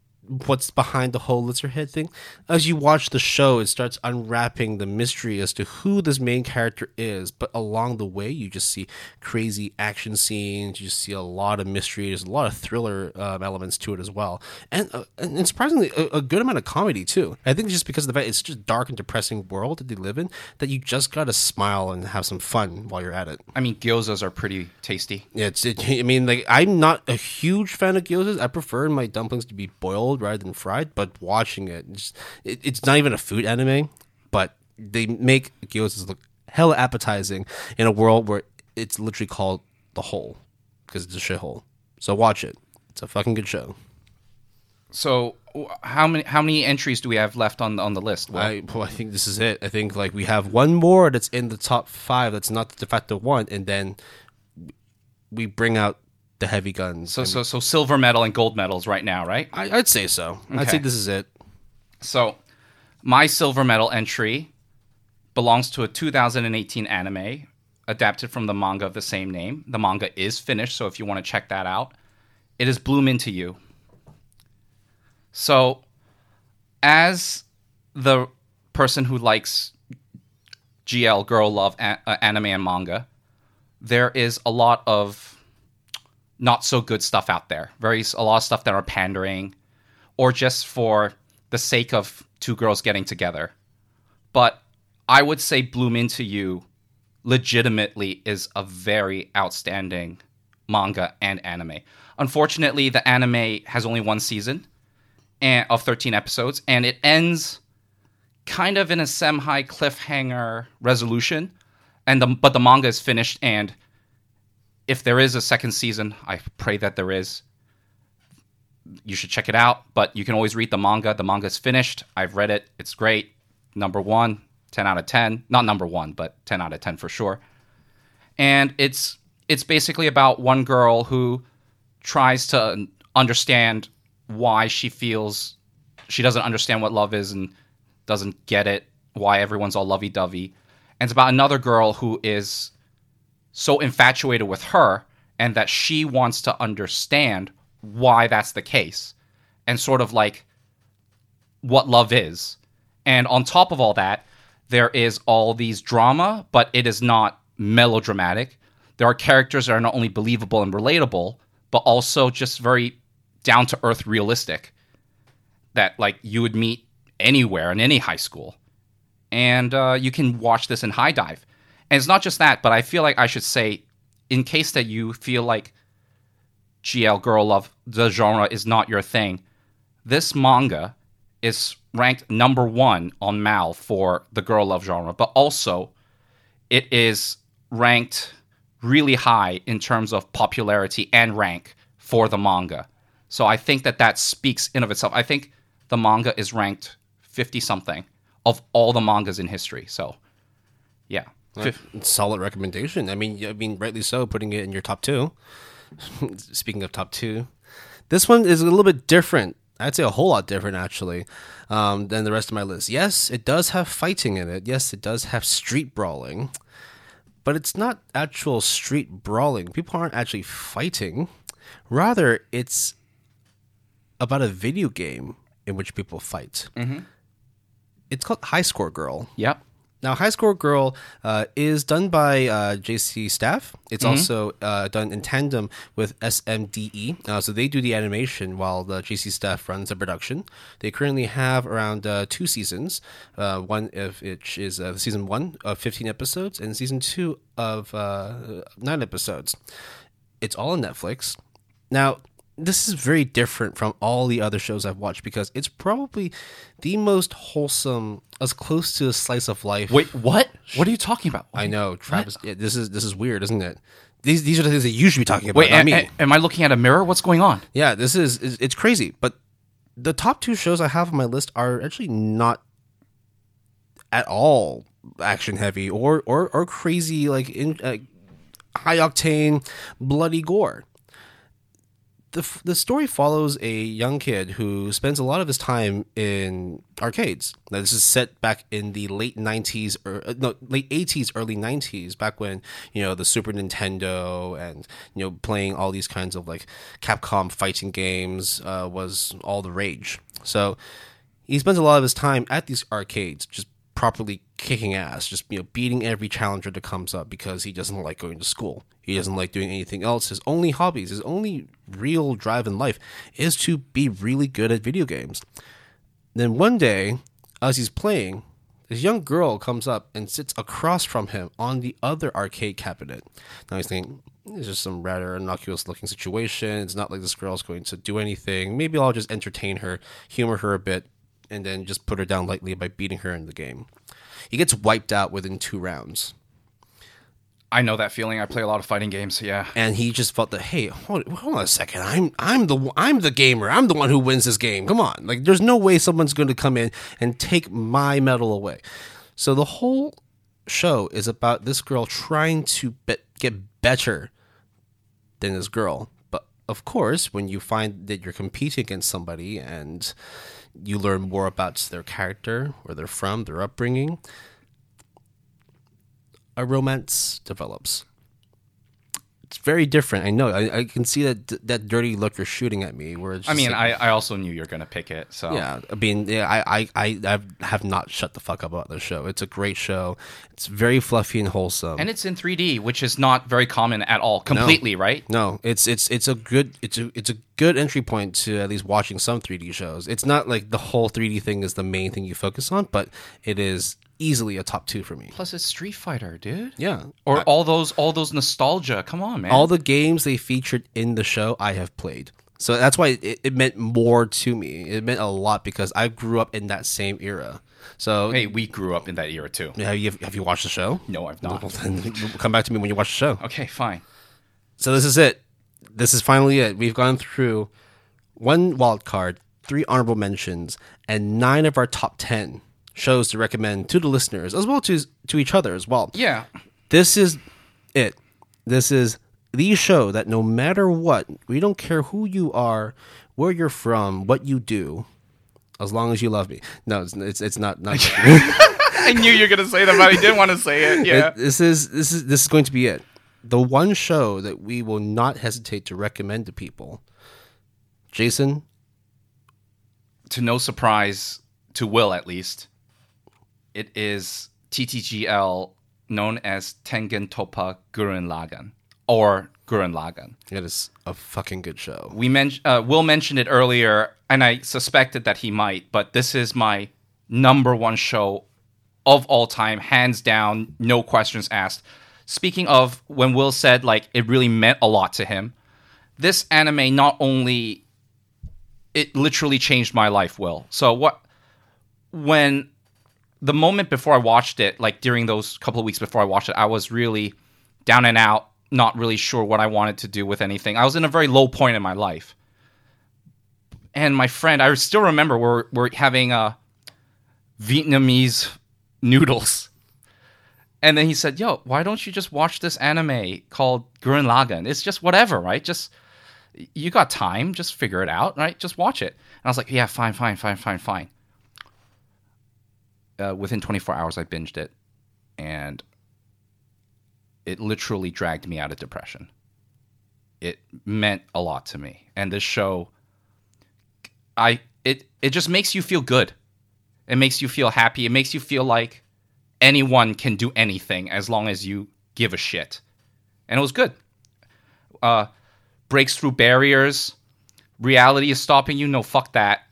what's behind the whole lizard head thing? As you watch the show, it starts unwrapping the mystery as to who this main character is. But along the way, you just see crazy action scenes. You see a lot of mystery. There's a lot of thriller um, elements to it as well, and uh, and surprisingly, a, a good amount of comedy too. I think just because of the fact it's just dark and depressing world that they live in, that you just gotta smile and have some fun while you're at it. i mean gyozas are pretty tasty Yeah, it's. It, I mean, like I'm not a huge fan of gyozas. I prefer my dumplings to be boiled rather than fried. But watching it, it's, it, it's not even a food anime, but they make gyozas look hella appetizing in a world where it's literally called the hole because it's a shithole. So watch it. It's a fucking good show. So how many how many entries do we have left on on the list? Well, I, well, I think this is it. I think like we have one more that's in the top five. That's not the de facto one, and then we bring out the heavy guns. so so so silver medal and gold medals right now, right? I, I'd say so. I'd say this is it. So my silver medal entry belongs to a 2018 anime adapted from the manga of the same name. The manga is finished, so if you want to check that out, it is Bloom Into You. So, as the person who likes GL girl love a- uh, anime and manga, there is a lot of not so good stuff out there. Very a lot of stuff that are pandering, or just for the sake of two girls getting together. But I would say Bloom Into You legitimately is a very outstanding manga and anime. Unfortunately, the anime has only one season and of 13 episodes and it ends kind of in a semi cliffhanger resolution, and the but the manga is finished. And if there is a second season, I pray that there is. You should check it out, but you can always read the manga. The manga is finished. I've read it. It's great. Number one, 10 out of 10. Not number one, but 10 out of 10 for sure. And it's it's basically about one girl who tries to understand why she feels she doesn't understand what love is and doesn't get it, why everyone's all lovey dovey. And it's about another girl who is so infatuated with her and that she wants to understand why that's the case and sort of like what love is. And on top of all that, there is all these drama, but it is not melodramatic. There are characters that are not only believable and relatable, but also just very down to earth realistic that like you would meet anywhere in any high school. And uh, you can watch this in HIDIVE. And it's not just that, but I feel like I should say, in case that you feel like GL girl love the genre is not your thing, this manga is ranked number one on Mal for the girl love genre, but also it is ranked really high in terms of popularity and rank for the manga. So I think that that speaks in of itself. I think the manga is ranked 50 something of all the mangas in history. So yeah. Solid recommendation. I mean, I mean, rightly so, putting it in your top two. [laughs] Speaking of top two, this one is a little bit different. I'd say a whole lot different, actually, um, than the rest of my list. Yes, it does have fighting in it. Yes, it does have street brawling, but it's not actual street brawling. People aren't actually fighting. Rather, it's about a video game in which people fight. It's called High Score Girl. Yep. Now, High Score Girl uh, is done by uh, JC Staff. It's also uh, done in tandem with SMDE. Uh, so they do the animation while the JC Staff runs the production. They currently have around uh, two seasons. Uh, one of which is uh, season one of 15 episodes, and season two of uh, nine episodes. It's all on Netflix. Now, this is very different from all the other shows I've watched because it's probably the most wholesome, as close to a slice of life. Wait, what? What are you talking about? I know, Travis. Yeah, this is this is weird, isn't it? These these are the things that you should be talking about. Wait, a- am I looking at a mirror? What's going on? yeah, this is it's it's crazy. But the top two shows I have on my list are actually not at all action heavy or or or crazy like in uh, high octane bloody gore. The, the story follows a young kid who spends a lot of his time in arcades. Now, this is set back in the late 90s or uh, no, late 80s, early 90s, back when, you know, the Super Nintendo and, you know, playing all these kinds of like Capcom fighting games uh, was all the rage. So he spends a lot of his time at these arcades just properly kicking ass, just you know beating every challenger that comes up because he doesn't like going to school. He doesn't like doing anything else. His only hobbies, his only real drive in life is to be really good at video games. Then one day, as he's playing, this young girl comes up and sits across from him on the other arcade cabinet. Now he's thinking, it's just some rather innocuous looking situation. It's not like this girl's going to do anything. Maybe I'll just entertain her, humor her a bit, and then just put her down lightly by beating her in the game. He gets wiped out within two rounds. I know that feeling. I play a lot of fighting games. Yeah. and he just felt that hey hold, hold on a second i'm i'm the i'm the gamer i'm the one who wins this game come on like there's no way someone's going to come in and take my medal away so the whole show is about this girl trying to be- get better than this girl but of course when you find that you're competing against somebody and you learn more about their character where they're from their upbringing a romance develops it's very different. I know. I, I can see that that dirty look you're shooting at me. Where it's I mean, like- I, I also knew you were gonna pick it. So yeah. I mean, yeah. I, I, I I've- have not shut the fuck up about the show. It's a great show. It's very fluffy and wholesome. and it's in 3D, which is not very common at all. Completely, right? no, it's it's it's a good it's a it's a good entry point to at least watching some 3D shows. It's not like the whole 3D thing is the main thing you focus on, but it is easily a top two for me. Plus, it's Street Fighter, dude. Yeah. Or all those all those nostalgia. Come on, man. all the games they featured in the show I have played. So that's why it, it meant more to me. It meant a lot because I grew up in that same era. So hey, we grew up in that era too. have you have you watched the show? No, I've not. Well, then [laughs] come back to me when you watch the show. Okay, fine. So this is it. This is finally it. We've gone through one wild card, three honorable mentions, and nine of our top ten shows to recommend to the listeners as well to to each other as well. Yeah. This is it. This is the show that no matter what, we don't care who you are, where you're from, what you do, as long as you love me. No, it's it's, it's not. not [laughs] I knew you were gonna say that, but I didn't want to say it. Yeah. It- this is this is this is going to be it. The one show that we will not hesitate to recommend to people. Jason, to no surprise to Will at least, it is TTGL known as Tengen Toppa Gurren Lagann or Gurren Lagann. it is a fucking good show. We men- uh, Will mentioned it earlier, and I suspected that he might, but this is my number one show of all time, hands down, no questions asked. Speaking of when Will said like it really meant a lot to him, this anime not only it literally changed my life, Will. So what when the moment before I watched it, like during those couple of weeks before I watched it, I was really down and out, not really sure what I wanted to do with anything. I was in a very low point in my life. And my friend, I still remember we're we're having uh Vietnamese noodles. And then he said, "Yo, why don't you just watch this anime called Gurren Lagann? It's just whatever, right? Just you got time, just figure it out, right? Just watch it." And I was like, "Yeah, fine, fine, fine, fine, fine." Uh, within 24 hours, I binged it, and it literally dragged me out of depression. It meant a lot to me, and this show, I it it just makes you feel good. It makes you feel happy. It makes you feel like anyone can do anything as long as you give a shit. And it was good. Uh, breaks through barriers. Reality is stopping you. No, fuck that.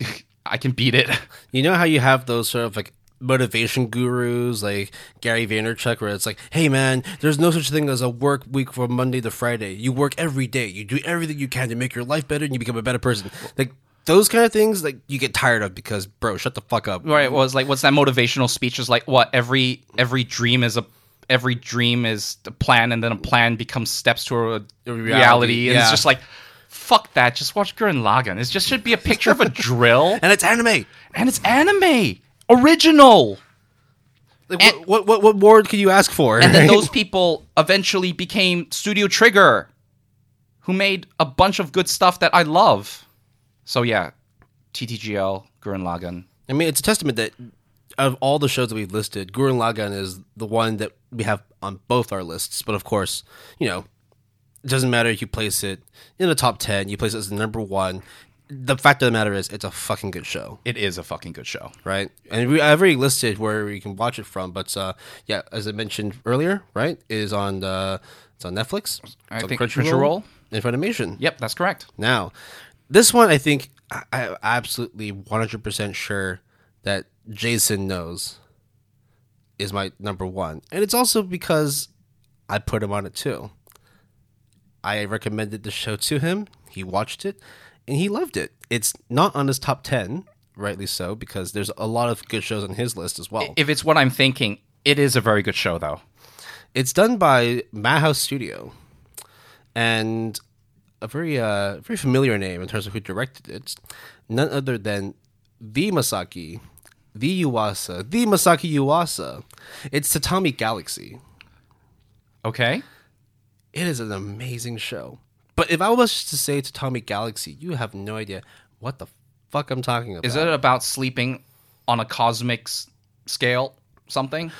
[laughs] I can beat it. [laughs] You know how you have those sort of like motivation gurus like Gary Vaynerchuk, where it's like, hey man, there's no such thing as a work week from Monday to Friday. You work every day. You do everything you can to make your life better and you become a better person. Like those kind of things, like you get tired of because, bro, shut the fuck up. right. Was like, what's that motivational speech? Is like, what every every dream is a every dream is a plan, and then a plan becomes steps to a, reality. reality, And it's just like, fuck that. Just watch Gurren Lagann. It just should be a picture of a [laughs] drill, And it's anime. and it's anime, original. Like, what, what what what more can you ask for? And then [laughs] those people eventually became Studio Trigger, who made a bunch of good stuff that I love. So yeah, TTGL, Gurren Lagann. I mean, it's a testament that of all the shows that we've listed, Gurren Lagann is the one that we have on both our lists. But of course, you know, doesn't matter if you place it in the top 10, you place it as the number one. The fact of the matter is, it's a fucking good show, It is a fucking good show. right? And we, I've already listed where you can watch it from. But uh, yeah, as I mentioned earlier, right, it is on the, it's on Netflix. It's I on think Crunchyroll. and Funimation. Yep, that's correct. Now, this one, I think I, I'm absolutely 100% sure that Jason knows is my number one. And it's also because I put him on it too. I recommended the show to him. He watched it and he loved it. It's not on his top 10, rightly so, because there's a lot of good shows on his list as well. If it's what I'm thinking, it is a very good show, though. It's done by Madhouse Studio, and a very uh, very familiar name in terms of who directed it. None other than the Masaki, the Yuasa, the Masaki Yuasa. It's Tatami Galaxy. Okay. It is an amazing show. But if I was to say Tatami Galaxy, you have no idea what the fuck I'm talking about. Is it about sleeping on a cosmic s- scale? Something?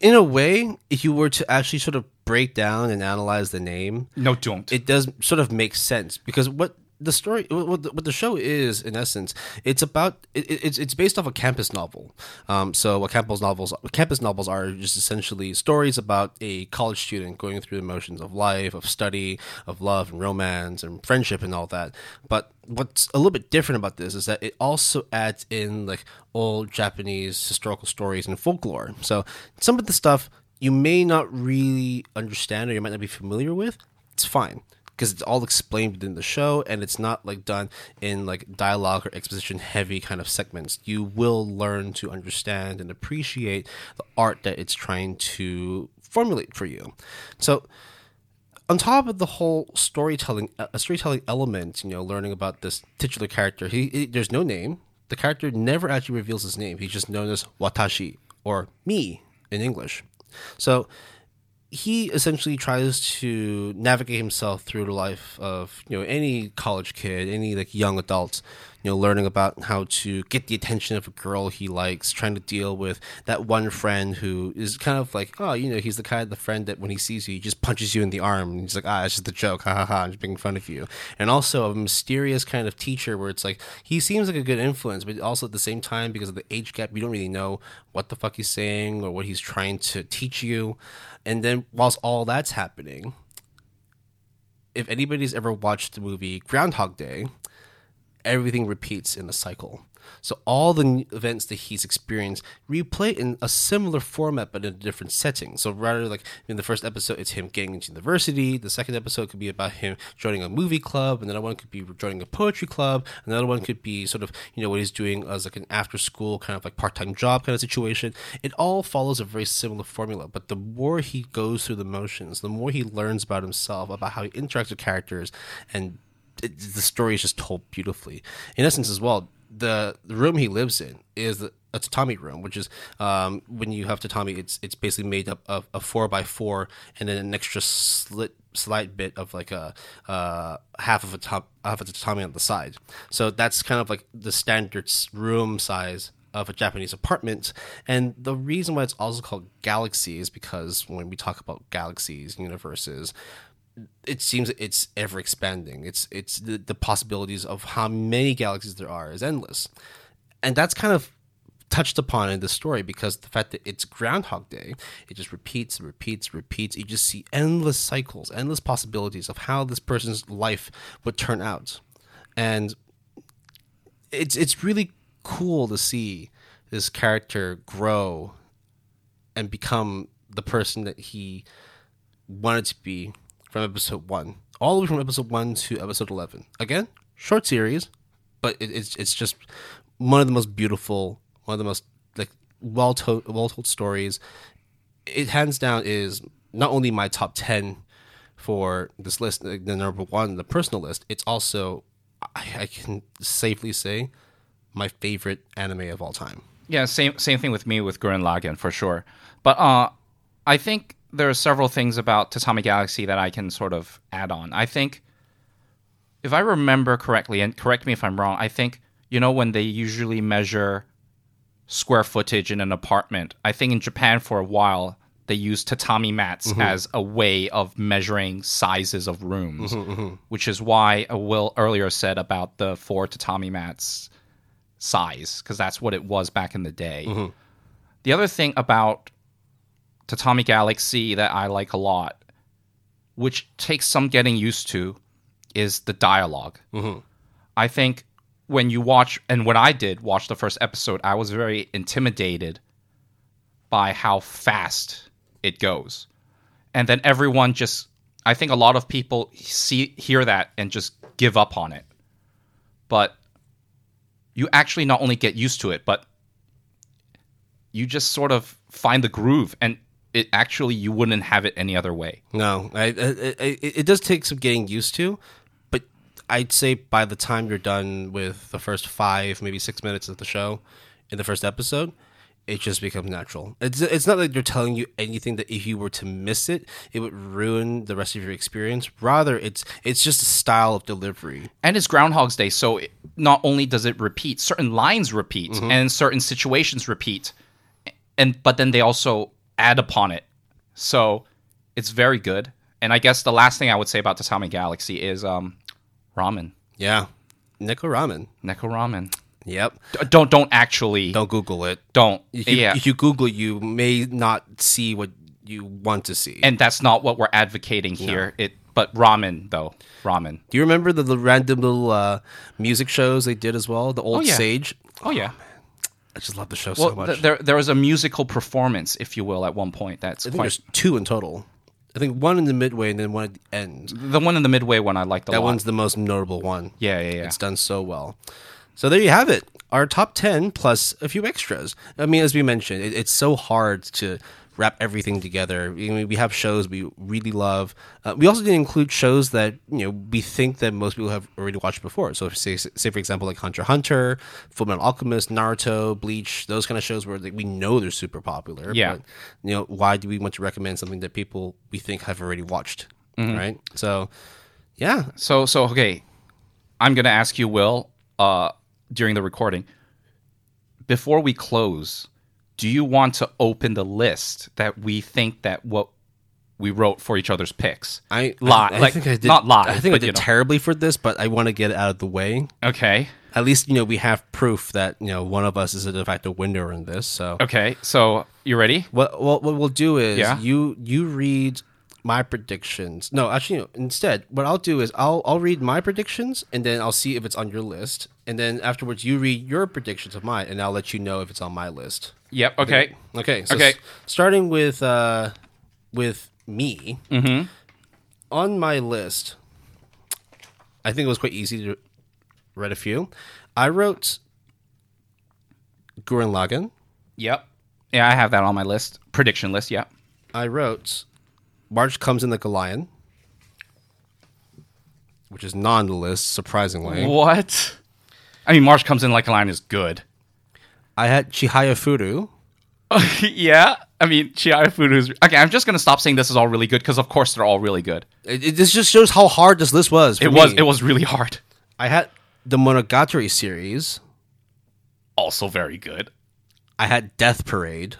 in a way, if you were to actually sort of break down and analyze the name, No, don't. it does sort of make sense because what the story, what the, what the show is, in essence, it's about it, it's it's based off a campus novel. Um, so what campus novels campus novels are just essentially stories about a college student going through the motions of life, of study, of love and romance and friendship and all that. But what's a little bit different about this is that it also adds in like old Japanese historical stories and folklore. So some of the stuff you may not really understand or you might not be familiar with. It's fine because it's all explained within the show and it's not like done in like dialogue or exposition heavy kind of segments. You will learn to understand and appreciate the art that it's trying to formulate for you. So on top of the whole storytelling uh, storytelling element you know learning about this titular character he, he there's no name. The character never actually reveals his name. He's just known as watashi or me in english. So he essentially tries to navigate himself through the life of you know any college kid, any like young adult, you know, learning about how to get the attention of a girl he likes, trying to deal with that one friend who is kind of like, oh, you know, he's the kind of the friend that when he sees you, he just punches you in the arm, and he's like, ah, it's just a joke, ha ha ha, I'm just making fun of you. And also a mysterious kind of teacher where it's like he seems like a good influence, but also at the same time because of the age gap, you don't really know what the fuck he's saying or what he's trying to teach you. And then whilst all that's happening, if anybody's ever watched the movie Groundhog Day, everything repeats in a cycle. So all the events that he's experienced replay in a similar format but in a different setting. So rather like in the first episode, it's him getting into university. The second episode could be about him joining a movie club. Another one could be joining a poetry club. Another one could be sort of you know what he's doing as like an after school kind of like part time job kind of situation. It all follows a very similar formula. But the more he goes through the motions, the more he learns about himself, about how he interacts with characters, and it, the story is just told beautifully. In essence, as well, the, the room he lives in is a tatami room, which is um, when you have tatami, it's it's basically made up of a four by four and then an extra slit slight bit of like a uh, half of a top half of a tatami on the side. So that's kind of like the standard room size of a Japanese apartment. And the reason why it's also called Galaxy is because when we talk about galaxies, universes, it seems it's ever expanding. It's it's the, the possibilities of how many galaxies there are is endless, and that's kind of touched upon in the story because the fact that it's Groundhog Day, it just repeats, repeats, repeats. You just see endless cycles, endless possibilities of how this person's life would turn out, and it's it's really cool to see this character grow and become the person that he wanted to be from episode one, all the way from episode one to episode eleven. Again, short series, but it, it's it's just one of the most beautiful, one of the most like well told well told stories. It hands down is not only my top ten for this list, the number one, the personal list. It's also I, I can safely say my favorite anime of all time. Yeah, same same thing with me with Gurren Lagann for sure. But uh, I think there are several things about Tatami Galaxy that I can sort of add on. I think, if I remember correctly, and correct me if I'm wrong, I think, you know, when they usually measure square footage in an apartment, I think in Japan for a while, they used tatami mats mm-hmm. as a way of measuring sizes of rooms, mm-hmm, mm-hmm. which is why Will earlier said about the four tatami mats size, because that's what it was back in the day. Mm-hmm. The other thing about Tatami Galaxy that I like a lot, which takes some getting used to, is the dialog mm-hmm. I think when you watch, and when I did watch the first episode, I was very intimidated by how fast it goes. And then everyone just, I think a lot of people see hear that and just give up on it. But you actually not only get used to it, but you just sort of find the groove. And it actually you wouldn't have it any other way. No, I, I, I, it does take some getting used to, but I'd say by the time you're done with the first five, maybe six minutes of the show in the first episode, it just becomes natural. It's it's not like they're telling you anything that if you were to miss it, it would ruin the rest of your experience. Rather, it's it's just a style of delivery. And it's Groundhog's Day, so it, not only does it repeat, certain lines repeat, mm-hmm. and certain situations repeat, and but then they also add upon it. So it's very good. And I guess the last thing I would say about the Tatami Galaxy is um, ramen. Yeah. Neko Ramen. Neko Ramen. Yep. D- don't don't actually don't, Google it. don't. If you, yeah, if you Google it, you may not see what you want to see. and that's not what we're advocating here. It but ramen though ramen. Do you remember the, the random little uh, music shows they did as well? The old yeah. Sage. Oh yeah. I just love the show Well, so much. th- there there was a musical performance, if you will, at one point. That's I think quite there's two in total. I think one in the midway and then one at the end. the one in the midway one. I liked a That lot. That one's the most notable one. yeah, yeah, yeah. It's done so well. So there you have it. Our top 10 plus a few extras. I mean, as we mentioned, it, it's so hard to wrap everything together. I mean, we have shows we really love. Uh, we also didn't include shows that, you know, we think that most people have already watched before. So say, say for example, like Hunter Hunter, Full Metal Alchemist, Naruto, Bleach, those kind of shows where like, we know they're super popular. Yeah. But, you know, why do we want to recommend something that people we think have already watched? Right? So, yeah. So so okay, I'm gonna ask you, Will, uh, during the recording, before we close, do you want to open the list that we think that what we wrote for each other's picks? I, Li- I, I like, think I did not live, I think I did you know. terribly for this, but I want to get it out of the way. Okay. At least you know we have proof that you know one of us is a de facto winner in this. So Okay. So you ready? what what, what we'll do is Yeah. you you read my predictions. No, actually, no, instead, what I'll do is I'll I'll read my predictions and then I'll see if it's on your list, and then afterwards you read your predictions of mine, and I'll let you know if it's on my list. Yep. Okay. Okay. So Okay. s- starting with uh, with me on my list, I think it was quite easy to read a few. I wrote Gurren Lagann. Yep. Yeah, I have that on my list. Prediction list. Yep. I wrote March comes in the a lion, which is not on the list, surprisingly. What? I mean, March comes in like a lion is good. I had Chihaya Furu. [laughs] yeah. I mean, Chihaya Furu is okay. I'm just gonna stop saying this is all really good because, of course, they're all really good. It, it- this just shows how hard this list was. It was me. it was really hard. I had the Monogatari series. Also very good. I had Death Parade.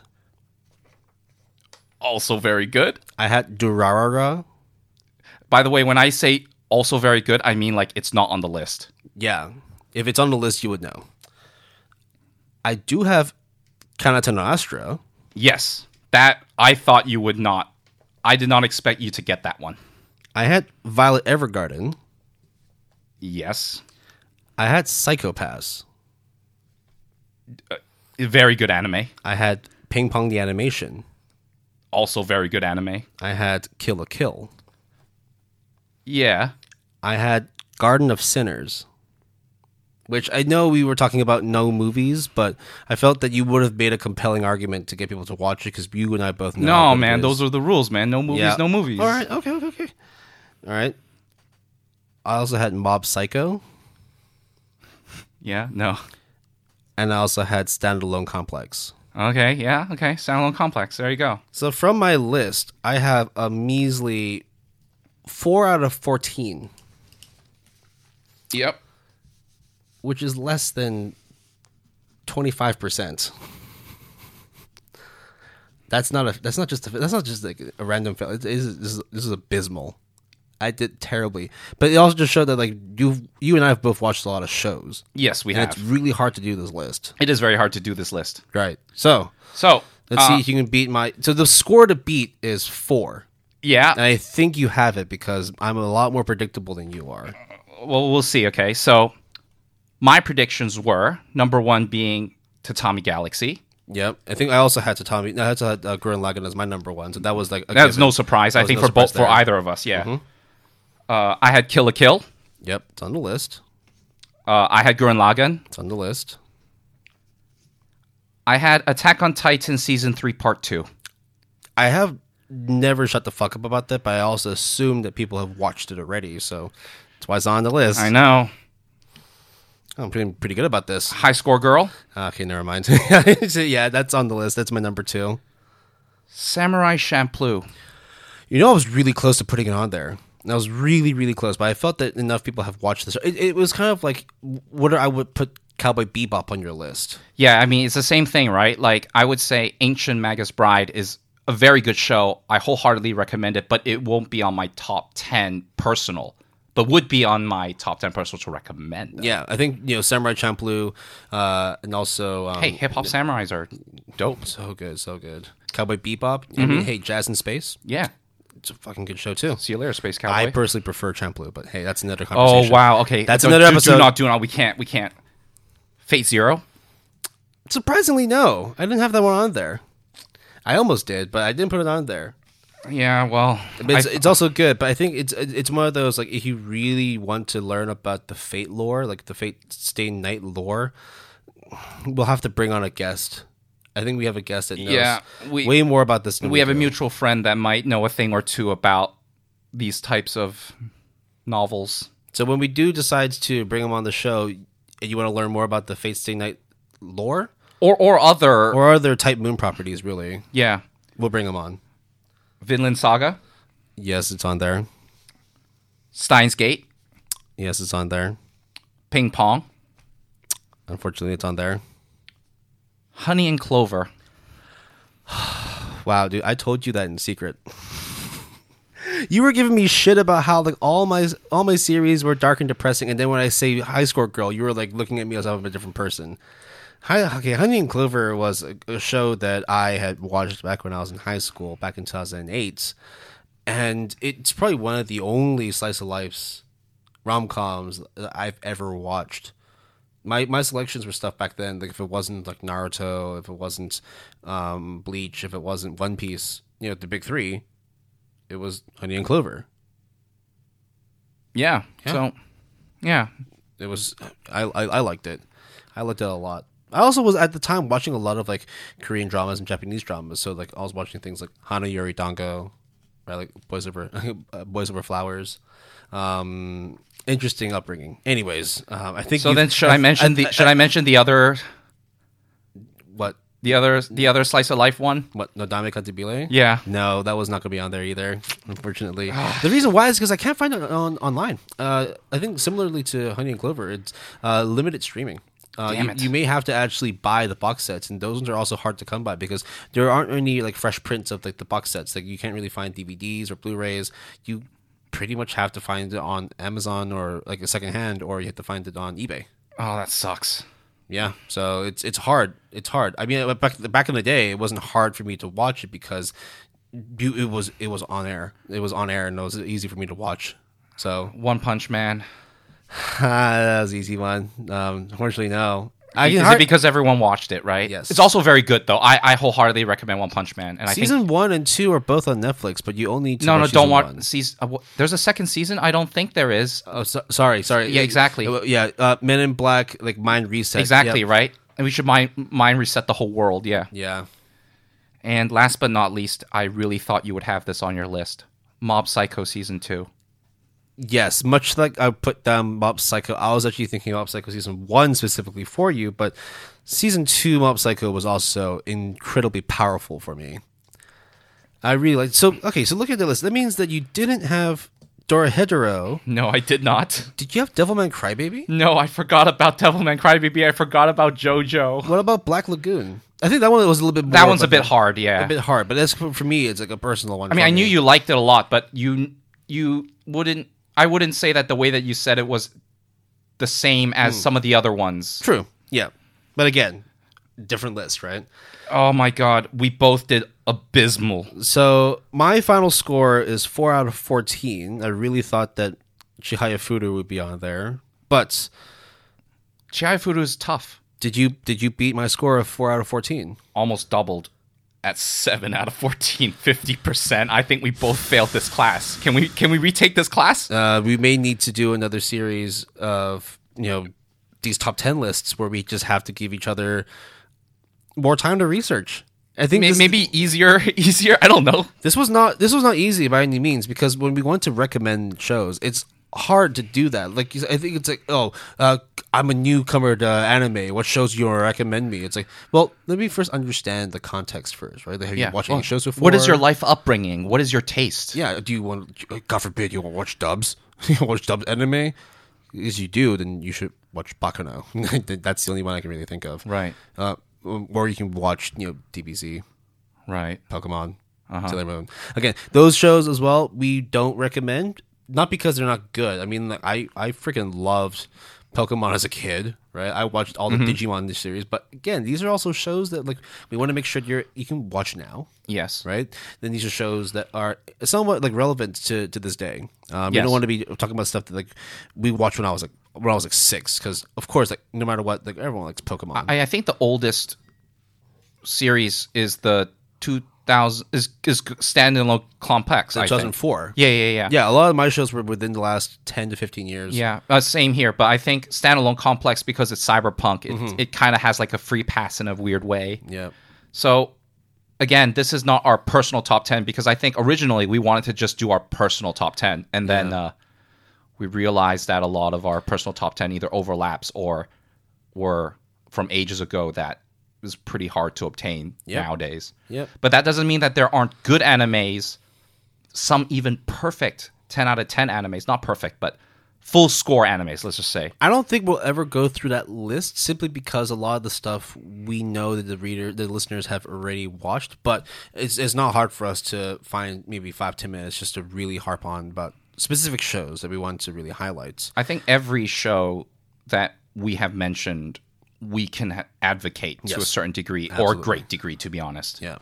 Also very good. I had Durarara. By the way, when I say also very good, I mean like it's not on the list. Yeah. If it's on the list, you would know. I do have Kanata no Astra. Yes, that I thought you would not. I did not expect you to get that one. I had Violet Evergarden. Yes, I had Psycho-Pass. Uh, very good anime. I had Ping Pong the Animation. Also very good anime. I had Kill la Kill. Yeah. I had Garden of Sinners. Which I know we were talking about no movies, but I felt that you would have made a compelling argument to get people to watch it because you and I both know. No, man, those are the rules, man. No movies, Yeah. no movies. All right, okay, okay, okay. All right. I also had Mob Psycho, Yeah, no. and I also had Standalone Complex. Okay, yeah, okay. Standalone complex. There you go. So from my list, I have a measly four out of fourteen, Yep. Which is less than twenty-five percent. That's not a. That's not just. A, that's not just like a random fail. It is. This is, this is abysmal. I did terribly, but it also just showed that like you, you and I have both watched a lot of shows, Yes, we and have. it's really hard to do this list. It is very hard to do this list. Right. So So let's uh, see if you can beat my. So the score to beat is four. Yeah. And I think you have it because I'm a lot more predictable than you are. well, we'll see. Okay, so my predictions were number one being Tatami Galaxy. Yep. I think I also had Tatami. I had to had uh, Gurren Lagann as my number one. So that was like a That's no surprise. I think no for both for either of us. Yeah. Uh, I had Kill la Kill. Yep. It's on the list. Uh, I had Gurren Lagann. It's on the list. I had Attack on Titan season three, part two. I have never shut the fuck up about that, but I also assume that people have watched it already. So that's why it's on the list. I know. I'm pretty pretty good about this. High Score Girl, Okay, never mind. So, [laughs] yeah, that's on the list. That's my number two. Samurai Champloo. You know, I was really close to putting it on there. I was really, really close, but I felt that enough people have watched this. It, it was kind of like what I would put Cowboy Bebop on your list. Yeah, I mean it's the same thing, right? Like I would say Ancient Magus Bride is a very good show. I wholeheartedly recommend it, but it won't be on my top ten personal but would be on my top ten personal to recommend. though. Yeah, I think you know Samurai Champloo, uh, and also um, Hey, hip hop samurais are dope. so good, so good. Cowboy Bebop. I Mm-hmm. mean, hey, Jazz in Space. Yeah. It's a fucking good show too. See you later, Space Cowboy. I personally prefer Champloo, but hey, that's another conversation. oh wow. Okay. That's another do- episode. Do not. Do not. We can't. We can't. Fate Zero. Surprisingly, no, I didn't have that one on there. I almost did, but I didn't put it on there. Yeah. Well. But it's, I- it's also good, but I think it's it's one of those like if you really want to learn about the Fate lore, like the Fate Stay Night lore, we'll have to bring on a guest. I think we have a guest that knows Yeah, we- way more about this. Than we have a mutual friend that might know a thing or two about these types of novels. So when we do decide to bring him on the show, and you want to learn more about the Fate Stay Night lore Or or other. or other Type Moon properties, really, yeah. we'll bring him on. Vinland Saga. Yes, it's on there. Steins Gate. Yes, it's on there. Ping Pong. Unfortunately, it's on there. Honey and Clover. [sighs] Wow, dude, I told you that in secret. [laughs] you were giving me shit about how like all my all my series were dark and depressing, and then when I say High Score Girl, you were like looking at me as if I'm a different person. Okay, Honey and Clover was a, a show that I had watched back when I was in high school, back in 2008, and it's probably one of the only slice of life's rom coms that I've ever watched my my selections were stuff back then. Like if it wasn't like Naruto, if it wasn't um, Bleach, if it wasn't One Piece, you know, the big three, it was Honey and Clover. Yeah. So. Yeah. It was I, I I liked it. I liked it a lot. I also was at the time watching a lot of like Korean dramas and Japanese dramas. So like I was watching things like Hana Yori Dango, right? Like Boys Over [laughs] uh, Boys Over Flowers. Um, interesting upbringing. Anyways, um, I think So then, should I, mention the? should I mention the other? what The other. The other slice of life one. what Nodame Cantabile? Yeah. No, that was not going to be on there either. Unfortunately, [sighs] the reason why is because I can't find it on online. Uh, I think similarly to Honey and Clover, it's uh, limited streaming. Uh, you, you may have to actually buy the box sets, and those ones are also hard to come by because there aren't any like fresh prints of like the box sets. Like you can't really find DVDs or Blu-rays. You pretty much have to find it on Amazon or like a second hand, or you have to find it on eBay. Oh, that sucks. Yeah, so it's it's hard. It's hard. I mean, back back in the day, it wasn't hard for me to watch it because it was it was on air. It was on air, and it was easy for me to watch. So One Punch Man. [laughs] that was an easy one. Um, unfortunately, no. I Is it because everyone watched it, right? Yes. It's also very good though. I, I wholeheartedly recommend One Punch Man, and I think season one and two are both on Netflix, but you only need to no, no, don't season watch. one. Season, uh, wh- there's a second season. I don't think there is. Oh, so, sorry, sorry. Yeah, exactly. Uh, Yeah, uh, Men in Black, like Mind Reset. Exactly Yep. right. And we should mind mind reset the whole world. Yeah. Yeah. And last but not least, I really thought you would have this on your list. Mob Psycho season two. Yes, much like I put down Mob Psycho, I was actually thinking Mob Psycho season one specifically for you, but season two Mob Psycho was also incredibly powerful for me. I really like so okay, so look at the list. That means that you didn't have Dora Dorohedoro. No, I did not. Did you have Devilman Crybaby? No, I forgot about Devilman Crybaby. I forgot about JoJo. What about Black Lagoon? I think that one was a little bit more That one's a bit hard. Yeah. a bit hard, but that's for me it's like a personal one. I mean, I knew you liked it a lot, but you you wouldn't. I wouldn't say that the way that you said it was the same as hmm. some of the other ones. True. Yeah. But again, different list, right? Oh my god, we both did abysmal. So my final score is four out of fourteen. I really thought that Chihaya Furu would be on there, but Chihaya Furu is tough. did you did you beat my score of four out of fourteen? Almost doubled at 7 out of 14, 50%. I think we both failed this class. Can we can we retake this class? Uh, we may need to do another series of you know these top ten lists where we just have to give each other more time to research. I think May- this, Maybe easier [laughs] easier. I don't know. this was not this was not easy by any means because when we want to recommend shows, it's hard to do that. Like I think it's like, oh, uh, I'm a newcomer to anime. What shows you recommend me? It's like, well, let me first understand the context first, right? Like, have you watched well, any shows before? What is your life upbringing? What is your taste? Yeah, do you want? God forbid you want to watch dubs. [laughs] you want to watch dubs anime? If you do, then you should watch Baccano. [laughs] That's the only one I can really think of. Right. Uh, or you can watch, you know, DBZ. Right. Pokemon, Uh-huh. Sailor Moon. Again, those shows as well, we don't recommend not because they're not good. I mean, like I I freaking loved Pokemon as a kid, right? I watched all the Mm-hmm. Digimon this series, but again, these are also shows that like we want to make sure you're you can watch now, Yes. right? Then these are shows that are somewhat like relevant to to this day. Um, You Yes. don't want to be talking about stuff that like we watched when I was like when I was like six, because of course, like no matter what, like everyone likes Pokemon. I, I think the oldest series is the 2000 is is standalone complex. Two thousand four. Yeah, yeah, yeah. Yeah, a lot of my shows were within the last ten to fifteen years. Yeah, uh, same here. But I think standalone complex because it's cyberpunk. It, Mm-hmm. it kind of has like a free pass in a weird way. yeah. So again, this is not our personal top ten because I think originally we wanted to just do our personal top ten, and then uh, we realized that a lot of our personal top ten either overlaps or were from ages ago that is pretty hard to obtain Yep. nowadays. Yep. But that doesn't mean that there aren't good animes, some even perfect 10 out of 10 animes, not perfect, but full score animes, let's just say. I don't think we'll ever go through that list simply because a lot of the stuff we know that the reader, the listeners have already watched. But it's it's not hard for us to find maybe five ten minutes just to really harp on about specific shows that we want to really highlight. I think every show that we have mentioned, we can advocate to a certain degree or great degree, to be honest. Yeah.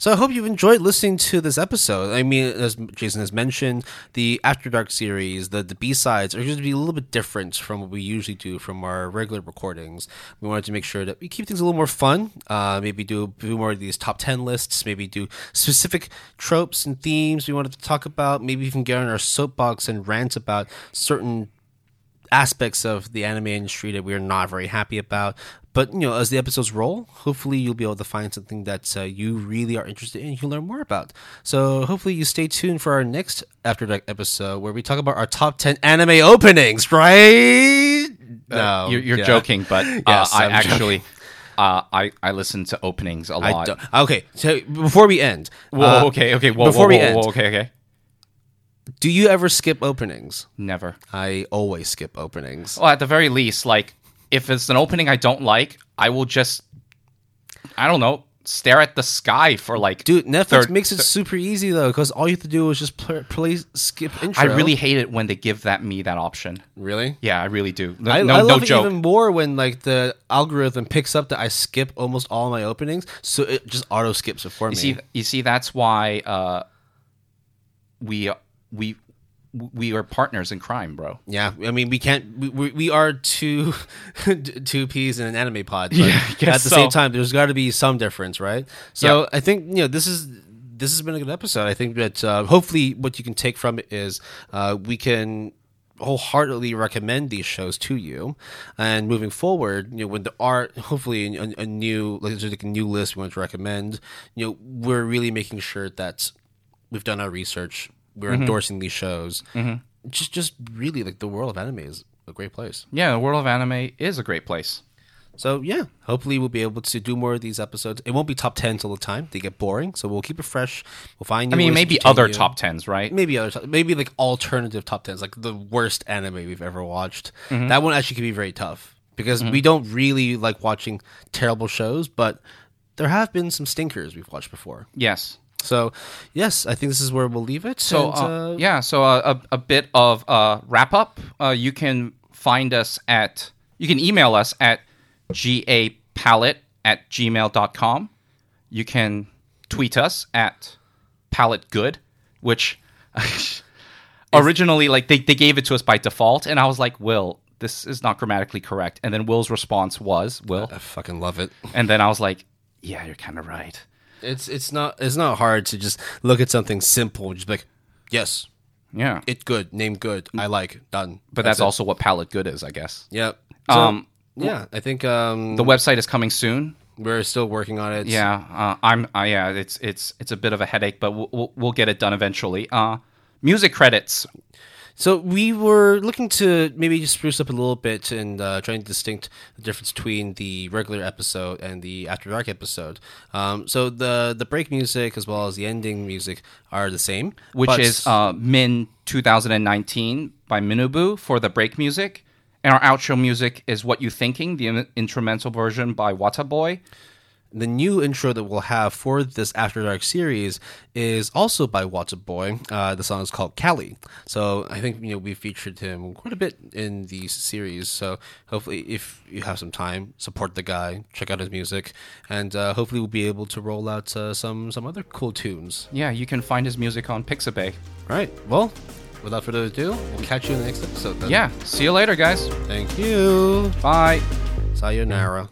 So I hope you've enjoyed listening to this episode. I mean, as Jason has mentioned, the After Dark series, the, the B sides are going to be a little bit different from what we usually do from our regular recordings. We wanted to make sure that we keep things a little more fun. Uh, maybe do, do more of these top ten lists. Maybe do specific tropes and themes we wanted to talk about. Maybe even get on our soapbox and rant about certain aspects of the anime industry that we're not very happy about. But you know, as the episodes roll, hopefully you'll be able to find something that uh, you really are interested in. You can learn more about. So hopefully you stay tuned for our next After Dark episode where we talk about our top ten anime openings. Right? No, You're, you're yeah. joking, but [laughs] uh, Yes, I I'm actually. Uh, I, I listen to openings a lot. okay, so before we end, Whoa, uh, okay, okay. Whoa, before whoa, we end, whoa, okay, okay. Do you ever skip openings? Never. I always skip openings. Well, at the very least, like if it's an opening I don't like, I will just, I don't know, stare at the sky for like. Dude, Netflix third- makes it super easy though, because all you have to do is just play, play skip intro. I really hate it when they give that me that option. really. Yeah, I really do. No, I, no, I no love it joke. even more when like the algorithm picks up that I skip almost all my openings, so it just auto skips it for me. You see, you see, that's why uh, we we we are partners in crime, bro. yeah, I mean we can't. We, we, are two [laughs] two peas in an anime pod. But Yeah, at the so. same time, there's got to be some difference, right? So I think you know this is. This has been a good episode. I think that uh, hopefully what you can take from it is uh, we can wholeheartedly recommend these shows to you. And moving forward, you know, when there are hopefully a, a new, like, like a new list we want to recommend, you know, we're really making sure that we've done our research, we're mm-hmm. endorsing these shows. Mm-hmm. Just, just really like the world of anime is a great place. Yeah, the world of anime is a great place. So yeah, hopefully we'll be able to do more of these episodes. It won't be top tens all the time they get boring, so we'll keep it fresh. We'll find. New I mean, maybe other top tens, right? maybe other, maybe like alternative top tens, like the worst anime we've ever watched. Mm-hmm. That one actually could be very tough because mm-hmm. we don't really like watching terrible shows, but there have been some stinkers we've watched before. Yes. So yes, I think this is where we'll leave it. So And, uh, uh, yeah, so uh, a a bit of uh, wrap up. Uh, you can find us at you can email us at gapalette at gmail.com. You can tweet us at palettegood, which [laughs] originally like they, they gave it to us by default, and I was like, Will, this is not grammatically correct. And then Will's response was Will, I fucking love it. and then I was like, Yeah, you're kind of right. It's it's not it's not hard to just look at something simple and just be like, yes, Yeah, it good, name good, I like, done. but that's it. also what palette good is, I guess. Yep. So, Um, yeah, I think um, The website is coming soon. we're still working on it. Yeah, uh, I'm. Uh, yeah, it's it's it's a bit of a headache, but we'll we'll, we'll get it done eventually. Uh, music credits. So we were looking to maybe just spruce up a little bit and uh, trying to distinct the difference between the regular episode and the After Dark episode. Um, so the the break music as well as the ending music are the same, which but- is uh, Min 2019 by Minubu for the break music. And our outro music is What You Thinking, the in- instrumental version by Wataboy. The new intro that we'll have for this After Dark series is also by What's Up Boy. Uh, the song is called Cali. So I think you know we featured him quite a bit in the series. So hopefully, if you have some time, support the guy, check out his music, and uh, hopefully we'll be able to roll out uh, some some other cool tunes. Yeah, you can find his music on Pixabay. All right. Well, without further ado, we'll catch you in the next episode. Then. Yeah, see you later, guys. Thank you. Bye. Sayonara.